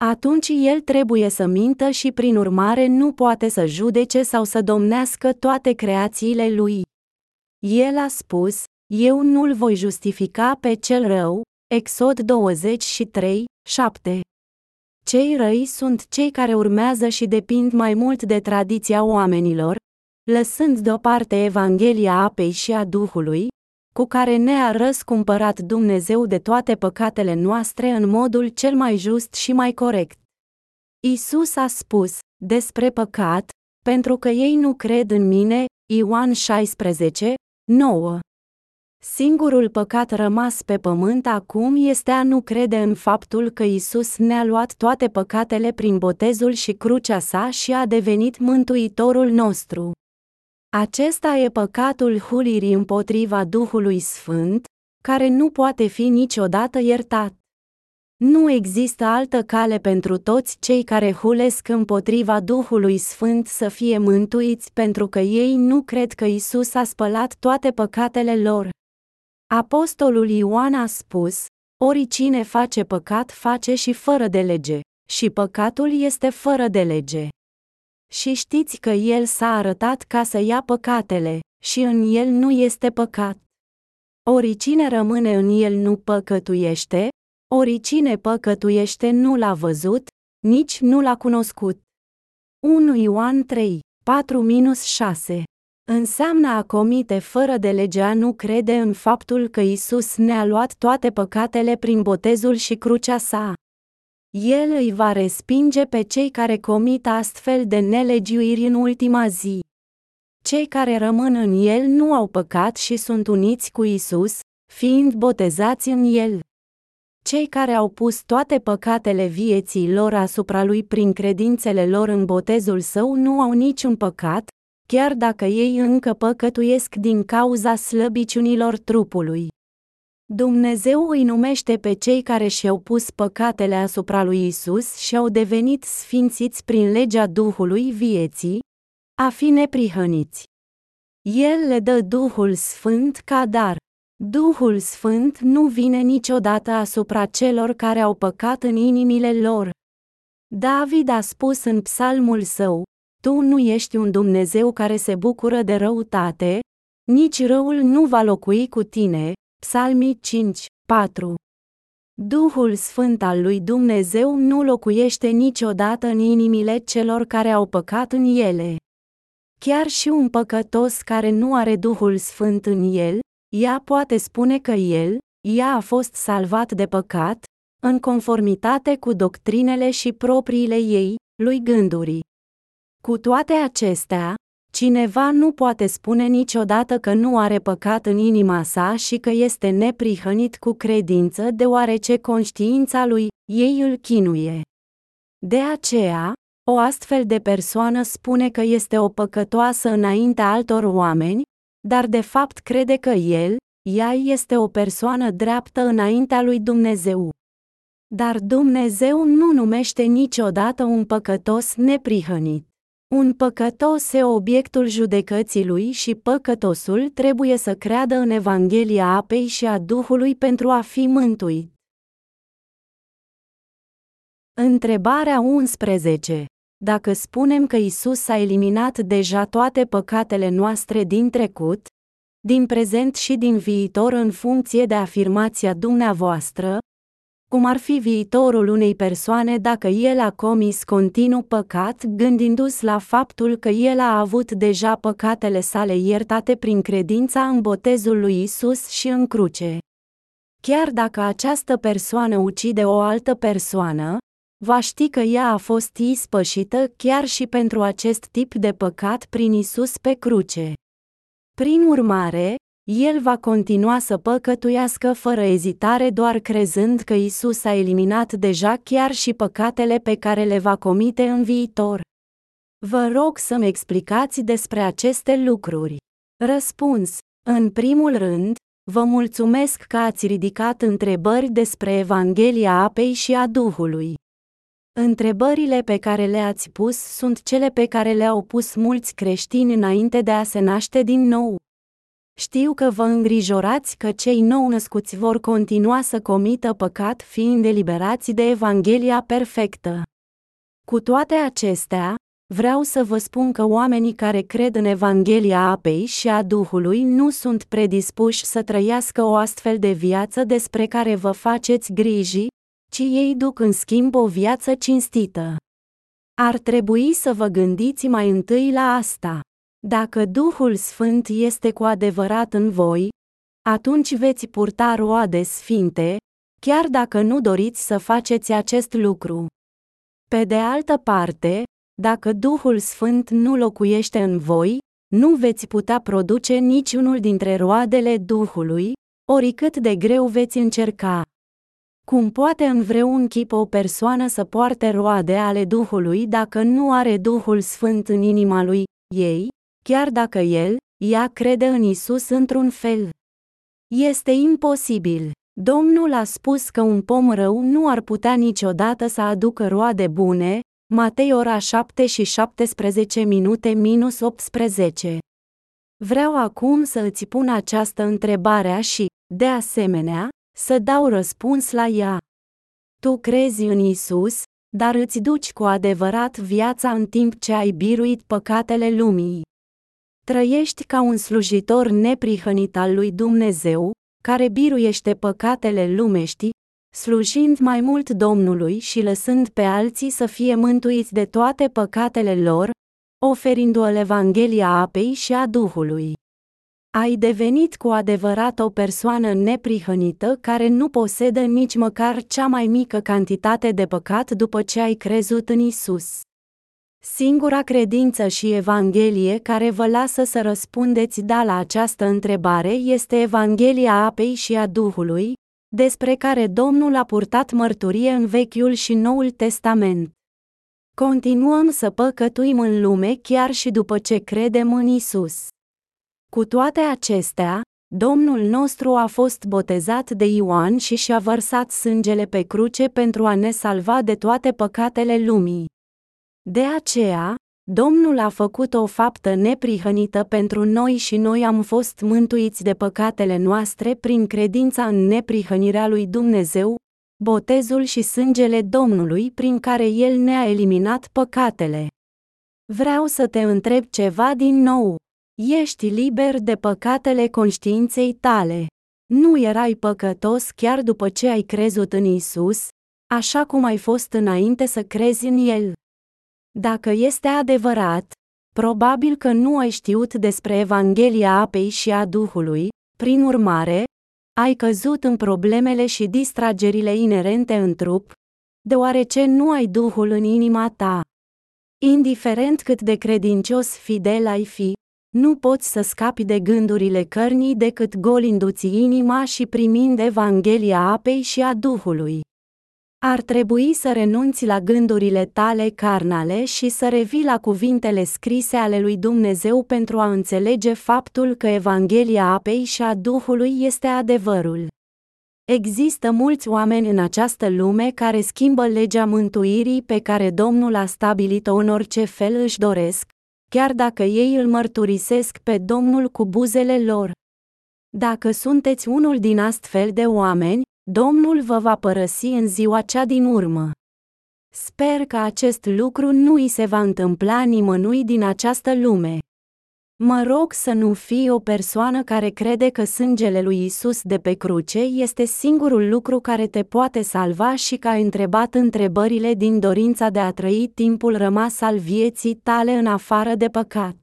atunci el trebuie să mintă și prin urmare nu poate să judece sau să domnească toate creațiile lui. El a spus, eu nu-l voi justifica pe cel rău, Exod 23, 7. Cei răi sunt cei care urmează și depind mai mult de tradiția oamenilor, lăsând deoparte Evanghelia apei și a Duhului, cu care ne-a răscumpărat Dumnezeu de toate păcatele noastre în modul cel mai just și mai corect. Isus a spus, despre păcat, pentru că ei nu cred în mine, Ioan 16, 9. Singurul păcat rămas pe pământ acum este a nu crede în faptul că Isus ne-a luat toate păcatele prin botezul și crucea sa și a devenit mântuitorul nostru. Acesta e păcatul hulirii împotriva Duhului Sfânt, care nu poate fi niciodată iertat. Nu există altă cale pentru toți cei care hulesc împotriva Duhului Sfânt să fie mântuiți pentru că ei nu cred că Isus a spălat toate păcatele lor. Apostolul Ioan a spus, oricine face păcat face și fără de lege, și păcatul este fără de lege. Și știți că el s-a arătat ca să ia păcatele, și în el nu este păcat. Oricine rămâne în el nu păcătuiește, oricine păcătuiește nu l-a văzut, nici nu l-a cunoscut. 1 Ioan 3, 4-6 Înseamnă a comite fără de legea nu crede în faptul că Isus ne-a luat toate păcatele prin botezul și crucea sa. El îi va respinge pe cei care comit astfel de nelegiuiri în ultima zi. Cei care rămân în el nu au păcat și sunt uniți cu Isus, fiind botezați în el. Cei care au pus toate păcatele vieții lor asupra lui prin credințele lor în botezul său nu au niciun păcat, chiar dacă ei încă păcătuiesc din cauza slăbiciunilor trupului. Dumnezeu îi numește pe cei care și-au pus păcatele asupra lui Isus și au devenit sfințiți prin legea Duhului vieții, a fi neprihăniți. El le dă Duhul Sfânt ca dar. Duhul Sfânt nu vine niciodată asupra celor care au păcat în inimile lor. David a spus în psalmul său, Tu nu ești un Dumnezeu care se bucură de răutate, nici răul nu va locui cu tine, Psalmii 5, 4. Duhul Sfânt al lui Dumnezeu nu locuiește niciodată în inimile celor care au păcat în ele. Chiar și un păcătos care nu are Duhul Sfânt în el, ea poate spune că el, ea a fost salvat de păcat, în conformitate cu doctrinele și propriile ei, lui gânduri. Cu toate acestea, cineva nu poate spune niciodată că nu are păcat în inima sa și că este neprihănit cu credință deoarece conștiința lui ei îl chinuie. De aceea, o astfel de persoană spune că este o păcătoasă înaintea altor oameni, dar de fapt crede că el, ea este o persoană dreaptă înaintea lui Dumnezeu. Dar Dumnezeu nu numește niciodată un păcătos neprihănit. Un păcătos e obiectul judecății lui și păcătosul trebuie să creadă în Evanghelia apei și a Duhului pentru a fi mântuit. Întrebarea 11. Dacă spunem că Isus a eliminat deja toate păcatele noastre din trecut, din prezent și din viitor în funcție de afirmația dumneavoastră, cum ar fi viitorul unei persoane dacă el a comis continuu păcat gândindu-se la faptul că el a avut deja păcatele sale iertate prin credința în botezul lui Isus și în cruce. Chiar dacă această persoană ucide o altă persoană, va ști că ea a fost ispășită chiar și pentru acest tip de păcat prin Isus pe cruce. Prin urmare, el va continua să păcătuiască fără ezitare doar crezând că Isus a eliminat deja chiar și păcatele pe care le va comite în viitor. Vă rog să-mi explicați despre aceste lucruri. Răspuns. În primul rând, vă mulțumesc că ați ridicat întrebări despre Evanghelia apei și a Duhului. Întrebările pe care le-ați pus sunt cele pe care le-au pus mulți creștini înainte de a se naște din nou. Știu că vă îngrijorați că cei nou născuți vor continua să comită păcat fiind eliberați de Evanghelia perfectă. Cu toate acestea, vreau să vă spun că oamenii care cred în Evanghelia apei și a Duhului nu sunt predispuși să trăiască o astfel de viață despre care vă faceți griji, ci ei duc în schimb o viață cinstită. Ar trebui să vă gândiți mai întâi la asta. Dacă Duhul Sfânt este cu adevărat în voi, atunci veți purta roade sfinte, chiar dacă nu doriți să faceți acest lucru. Pe de altă parte, dacă Duhul Sfânt nu locuiește în voi, nu veți putea produce niciunul dintre roadele Duhului, oricât de greu veți încerca. Cum poate în vreun chip o persoană să poarte roade ale Duhului dacă nu are Duhul Sfânt în inima lui, ei, chiar dacă el, ea crede în Isus într-un fel? Este imposibil. Domnul a spus că un pom rău nu ar putea niciodată să aducă roade bune, Matei ora 7 și 17 minute minus 18. Vreau acum să îți pun această întrebare și, de asemenea, să dau răspuns la ea. Tu crezi în Isus, dar îți duci cu adevărat viața în timp ce ai biruit păcatele lumii. Trăiești ca un slujitor neprihănit al lui Dumnezeu, care biruiește păcatele lumeștii, slujind mai mult Domnului și lăsând pe alții să fie mântuiți de toate păcatele lor, oferindu-o Evanghelia apei și a Duhului. Ai devenit cu adevărat o persoană neprihănită care nu posedă nici măcar cea mai mică cantitate de păcat după ce ai crezut în Isus. Singura credință și Evanghelie care vă lasă să răspundeți da la această întrebare este Evanghelia apei și a Duhului, despre care Domnul a purtat mărturie în Vechiul și Noul Testament. Continuăm să păcătuim în lume chiar și după ce credem în Isus. Cu toate acestea, Domnul nostru a fost botezat de Ioan și și-a vărsat sângele pe cruce pentru a ne salva de toate păcatele lumii. De aceea, Domnul a făcut o faptă neprihănită pentru noi și noi am fost mântuiți de păcatele noastre prin credința în neprihănirea lui Dumnezeu, botezul și sângele Domnului prin care El ne-a eliminat păcatele. Vreau să te întreb ceva din nou. Ești liber de păcatele conștiinței tale. Nu erai păcătos chiar după ce ai crezut în Isus, așa cum ai fost înainte să crezi în El. Dacă este adevărat, probabil că nu ai știut despre Evanghelia apei și a Duhului, prin urmare, ai căzut în problemele și distragerile inerente în trup, deoarece nu ai Duhul în inima ta. Indiferent cât de credincios fidel ai fi, nu poți să scapi de gândurile cărnii decât golindu-ți inima și primind Evanghelia apei și a Duhului. Ar trebui să renunți la gândurile tale carnale și să revii la cuvintele scrise ale lui Dumnezeu pentru a înțelege faptul că Evanghelia apei și a Duhului este adevărul. Există mulți oameni în această lume care schimbă legea mântuirii pe care Domnul a stabilit-o în orice fel își doresc, chiar dacă ei îl mărturisesc pe Domnul cu buzele lor. Dacă sunteți unul din astfel de oameni, Domnul vă va părăsi în ziua cea din urmă. Sper că acest lucru nu îi se va întâmpla nimănui din această lume. Mă rog să nu fii o persoană care crede că sângele lui Isus de pe cruce este singurul lucru care te poate salva și că ai întrebat întrebările din dorința de a trăi timpul rămas al vieții tale în afară de păcat.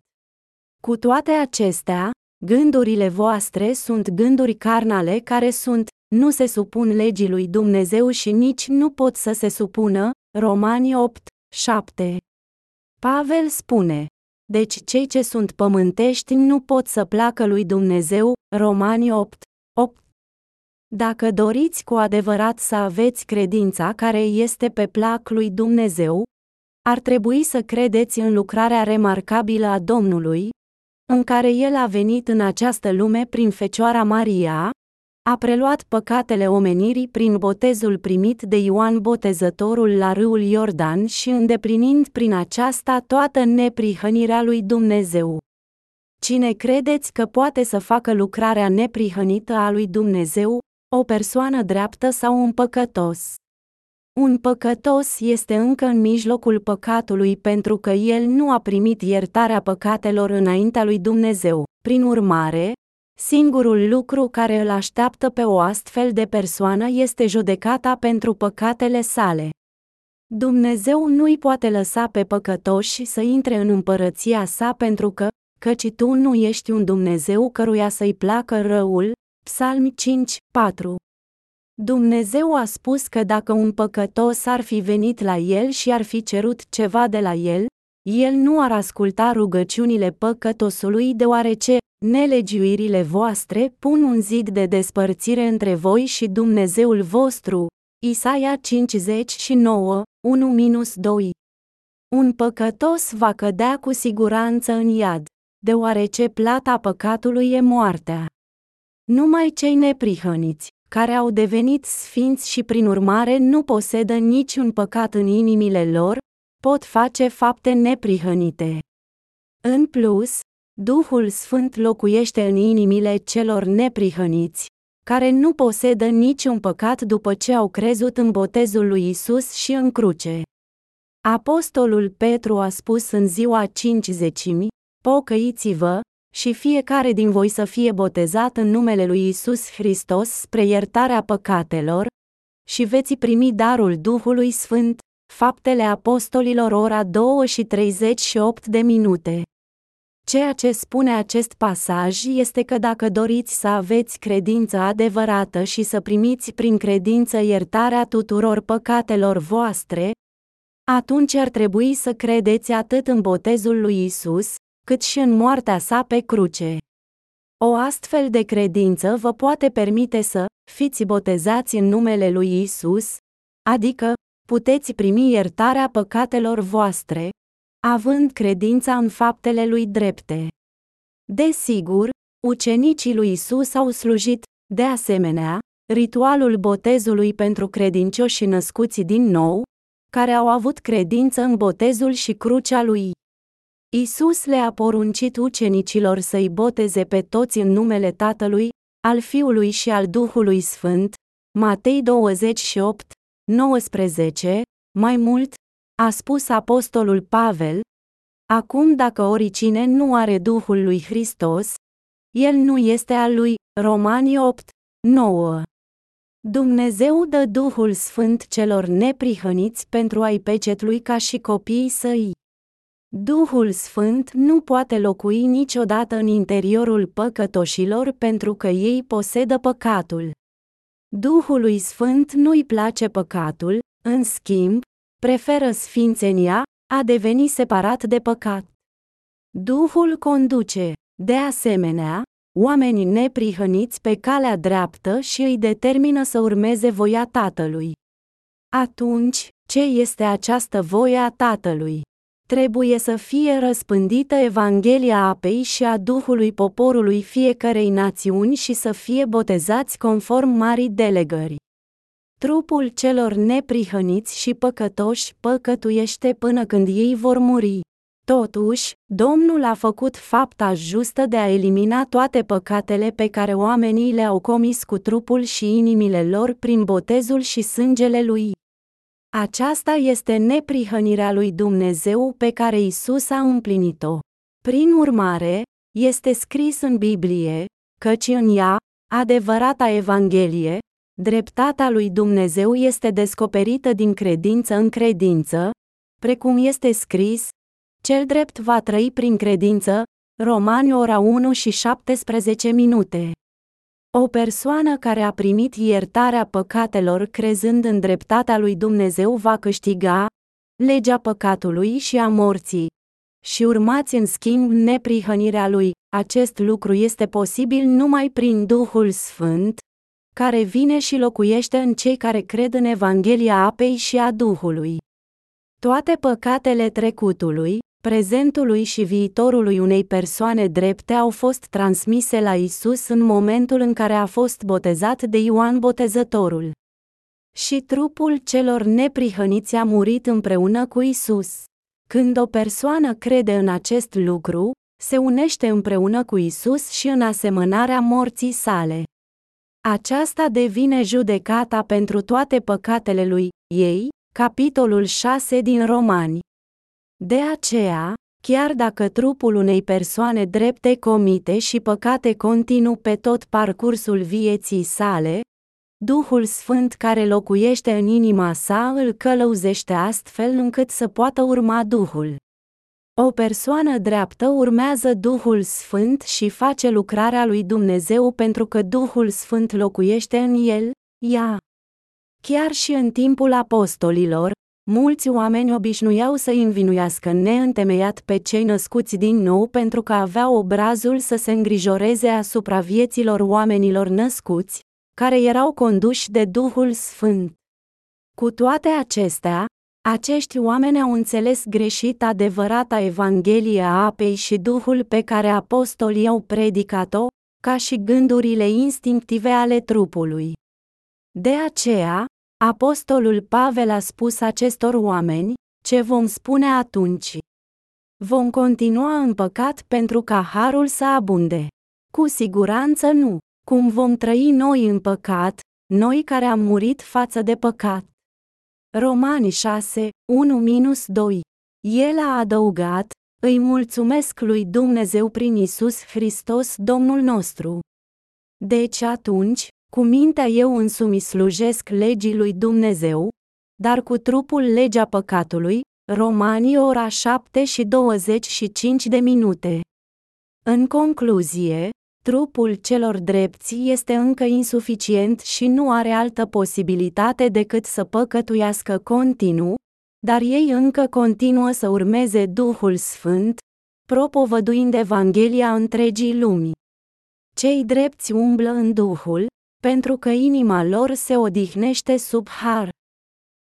Cu toate acestea, gândurile voastre sunt gânduri carnale care sunt, nu se supun legii lui Dumnezeu și nici nu pot să se supună, Romani 8, 7. Pavel spune, deci cei ce sunt pământești nu pot să placă lui Dumnezeu, Romani 8, 8. Dacă doriți cu adevărat să aveți credința care este pe plac lui Dumnezeu, ar trebui să credeți în lucrarea remarcabilă a Domnului, în care El a venit în această lume prin Fecioara Maria, a preluat păcatele omenirii prin botezul primit de Ioan Botezătorul la râul Iordan și îndeplinind prin aceasta toată neprihănirea lui Dumnezeu. Cine credeți că poate să facă lucrarea neprihănită a lui Dumnezeu, o persoană dreaptă sau un păcătos? Un păcătos este încă în mijlocul păcatului pentru că el nu a primit iertarea păcatelor înaintea lui Dumnezeu. Prin urmare, Singurul lucru care îl așteaptă pe o astfel de persoană este judecata pentru păcatele sale. Dumnezeu nu-i poate lăsa pe păcătoși să intre în împărăția sa pentru că, căci tu nu ești un Dumnezeu căruia să-i placă răul. Psalmi 5, 4 Dumnezeu a spus că dacă un păcătos ar fi venit la el și ar fi cerut ceva de la el, el nu ar asculta rugăciunile păcătosului deoarece nelegiuirile voastre pun un zid de despărțire între voi și Dumnezeul vostru. Isaia 59, 1-2 Un păcătos va cădea cu siguranță în iad, deoarece plata păcatului e moartea. Numai cei neprihăniți, care au devenit sfinți și prin urmare nu posedă niciun păcat în inimile lor, pot face fapte neprihănite. În plus, Duhul Sfânt locuiește în inimile celor neprihăniți, care nu posedă niciun păcat după ce au crezut în botezul lui Isus și în cruce. Apostolul Petru a spus în ziua cincizecimi, pocăiți-vă, și fiecare din voi să fie botezat în numele lui Isus Hristos spre iertarea păcatelor, și veți primi darul Duhului Sfânt, Faptele Apostolilor ora 2 și 38 de minute. Ceea ce spune acest pasaj este că dacă doriți să aveți credință adevărată și să primiți prin credință iertarea tuturor păcatelor voastre, atunci ar trebui să credeți atât în botezul lui Isus, cât și în moartea sa pe cruce. O astfel de credință vă poate permite să fiți botezați în numele lui Isus, adică puteți primi iertarea păcatelor voastre, având credința în faptele lui drepte. Desigur, ucenicii lui Isus au slujit, de asemenea, ritualul botezului pentru credincioși născuți din nou, care au avut credință în botezul și crucea lui. Isus le-a poruncit ucenicilor să-i boteze pe toți în numele Tatălui, al Fiului și al Duhului Sfânt, Matei 28, 19, mai mult, a spus apostolul Pavel, Acum dacă oricine nu are Duhul lui Hristos, el nu este al lui, Romani 8, 9. Dumnezeu dă Duhul Sfânt celor neprihăniți pentru a-i pecetlui ca și copiii săi. Duhul Sfânt nu poate locui niciodată în interiorul păcătoșilor pentru că ei posedă păcatul. Duhului Sfânt nu-i place păcatul, în schimb, preferă sfințenia, a deveni separat de păcat. Duhul conduce, de asemenea, oamenii neprihăniți pe calea dreaptă și îi determină să urmeze voia Tatălui. Atunci, ce este această voie a Tatălui? Trebuie să fie răspândită Evanghelia apei și a Duhului poporului fiecarei națiuni și să fie botezați conform marii delegări. Trupul celor neprihăniți și păcătoși păcătuiește până când ei vor muri. Totuși, Domnul a făcut fapta justă de a elimina toate păcatele pe care oamenii le-au comis cu trupul și inimile lor prin botezul și sângele lui. Aceasta este neprihănirea lui Dumnezeu pe care Isus a împlinit-o. Prin urmare, este scris în Biblie, căci în ea, adevărata Evanghelie, dreptatea lui Dumnezeu este descoperită din credință în credință, precum este scris, cel drept va trăi prin credință, Romani ora 1 și 17 minute. O persoană care a primit iertarea păcatelor crezând în dreptatea lui Dumnezeu va câștiga legea păcatului și a morții. Și urmați în schimb neprihănirea lui. Acest lucru este posibil numai prin Duhul Sfânt, care vine și locuiește în cei care cred în Evanghelia apei și a Duhului. Toate păcatele trecutului, prezentului și viitorului unei persoane drepte au fost transmise la Isus în momentul în care a fost botezat de Ioan Botezătorul. Și trupul celor neprihăniți a murit împreună cu Isus. Când o persoană crede în acest lucru, se unește împreună cu Isus și în asemănarea morții sale. Aceasta devine judecata pentru toate păcatele lui ei, capitolul 6 din Romani. De aceea, chiar dacă trupul unei persoane drepte comite și păcate continuu pe tot parcursul vieții sale, Duhul Sfânt care locuiește în inima sa îl călăuzește astfel încât să poată urma Duhul. O persoană dreaptă urmează Duhul Sfânt și face lucrarea lui Dumnezeu pentru că Duhul Sfânt locuiește în el, ea. Chiar și în timpul apostolilor, mulți oameni obișnuiau să învinuiască neîntemeiat pe cei născuți din nou pentru că aveau obrazul să se îngrijoreze asupra vieților oamenilor născuți, care erau conduși de Duhul Sfânt. Cu toate acestea, acești oameni au înțeles greșit adevărata Evanghelie a apei și Duhul pe care apostolii au predicat-o, ca și gândurile instinctive ale trupului. De aceea, apostolul Pavel a spus acestor oameni, ce vom spune atunci? Vom continua în păcat pentru ca harul să abunde. Cu siguranță nu. Cum vom trăi noi în păcat, noi care am murit față de păcat? Romani 6, 1-2. El a adăugat, îi mulțumesc lui Dumnezeu prin Isus Hristos Domnul nostru. Deci atunci, cu mintea eu însumi slujesc legii lui Dumnezeu, dar cu trupul legea păcatului, Romani ora 7 și 25 de minute. În concluzie, Trupul celor drepți este încă insuficient și nu are altă posibilitate decât să păcătuiască continuu, dar ei încă continuă să urmeze Duhul Sfânt, propovăduind Evanghelia întregii lumi. Cei drepți umblă în Duhul, pentru că inima lor se odihnește sub har.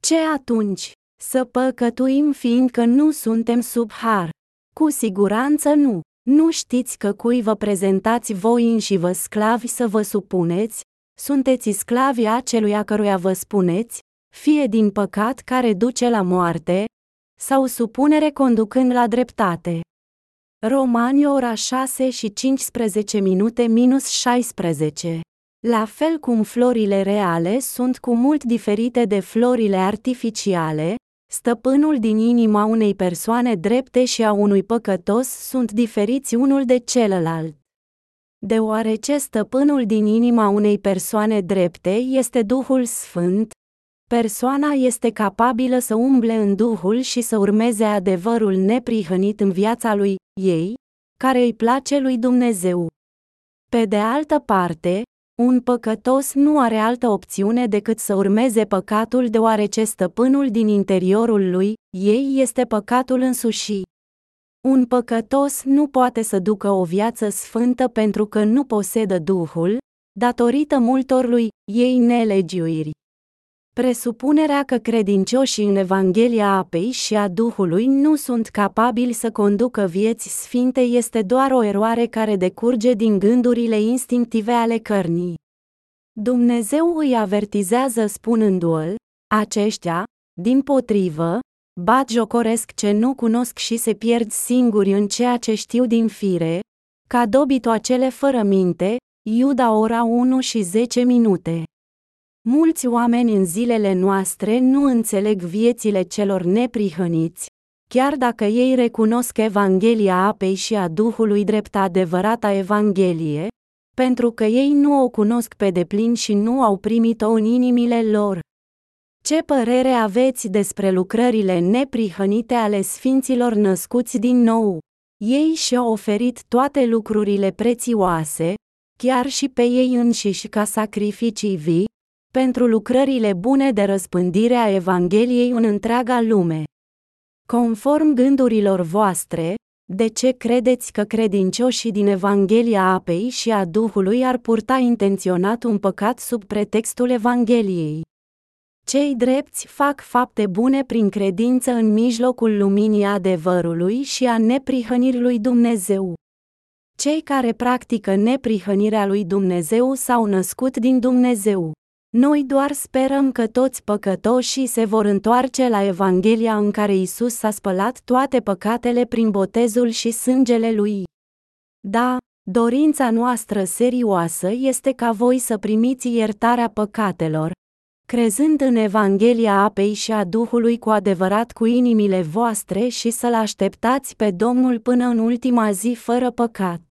Ce atunci? Să păcătuim fiindcă nu suntem sub har. Cu siguranță nu. Nu știți că cui vă prezentați voi și vă sclavi să vă supuneți? Sunteți sclavi aceluia căruia vă spuneți, fie din păcat care duce la moarte, sau supunere conducând la dreptate. Romani ora 6 și 15 minute minus 16. La fel cum florile reale sunt cu mult diferite de florile artificiale, stăpânul din inima unei persoane drepte și a unui păcătos sunt diferiți unul de celălalt. Deoarece stăpânul din inima unei persoane drepte este Duhul Sfânt, persoana este capabilă să umble în Duhul și să urmeze adevărul neprihănit în viața lui, ei, care îi place lui Dumnezeu. Pe de altă parte, un păcătos nu are altă opțiune decât să urmeze păcatul deoarece stăpânul din interiorul lui, ei este păcatul însuși. Un păcătos nu poate să ducă o viață sfântă pentru că nu posedă Duhul, datorită multor lui, ei nelegiuiri. Presupunerea că credincioșii în Evanghelia apei și a Duhului nu sunt capabili să conducă vieți sfinte este doar o eroare care decurge din gândurile instinctive ale cărnii. Dumnezeu îi avertizează spunându-l, aceștia, din potrivă, bat jocoresc ce nu cunosc și se pierd singuri în ceea ce știu din fire, ca dobitoacele fără minte, Iuda ora 1 și 10 minute. Mulți oameni în zilele noastre nu înțeleg viețile celor neprihăniți, chiar dacă ei recunosc Evanghelia apei și a Duhului drept adevărata Evanghelie, pentru că ei nu o cunosc pe deplin și nu au primit-o în inimile lor. Ce părere aveți despre lucrările neprihănite ale sfinților născuți din nou? Ei și-au oferit toate lucrurile prețioase, chiar și pe ei înșiși ca sacrificii vii, pentru lucrările bune de răspândire a Evangheliei în întreaga lume. Conform gândurilor voastre, de ce credeți că credincioșii din Evanghelia apei și a Duhului ar purta intenționat un păcat sub pretextul Evangheliei? Cei drepți fac fapte bune prin credință în mijlocul luminii adevărului și a neprihănirii lui Dumnezeu. Cei care practică neprihănirea lui Dumnezeu s-au născut din Dumnezeu. Noi doar sperăm că toți păcătoșii se vor întoarce la Evanghelia în care Isus a spălat toate păcatele prin botezul și sângele lui. Da, dorința noastră serioasă este ca voi să primiți iertarea păcatelor, crezând în Evanghelia apei și a Duhului cu adevărat cu inimile voastre și să-L așteptați pe Domnul până în ultima zi fără păcat.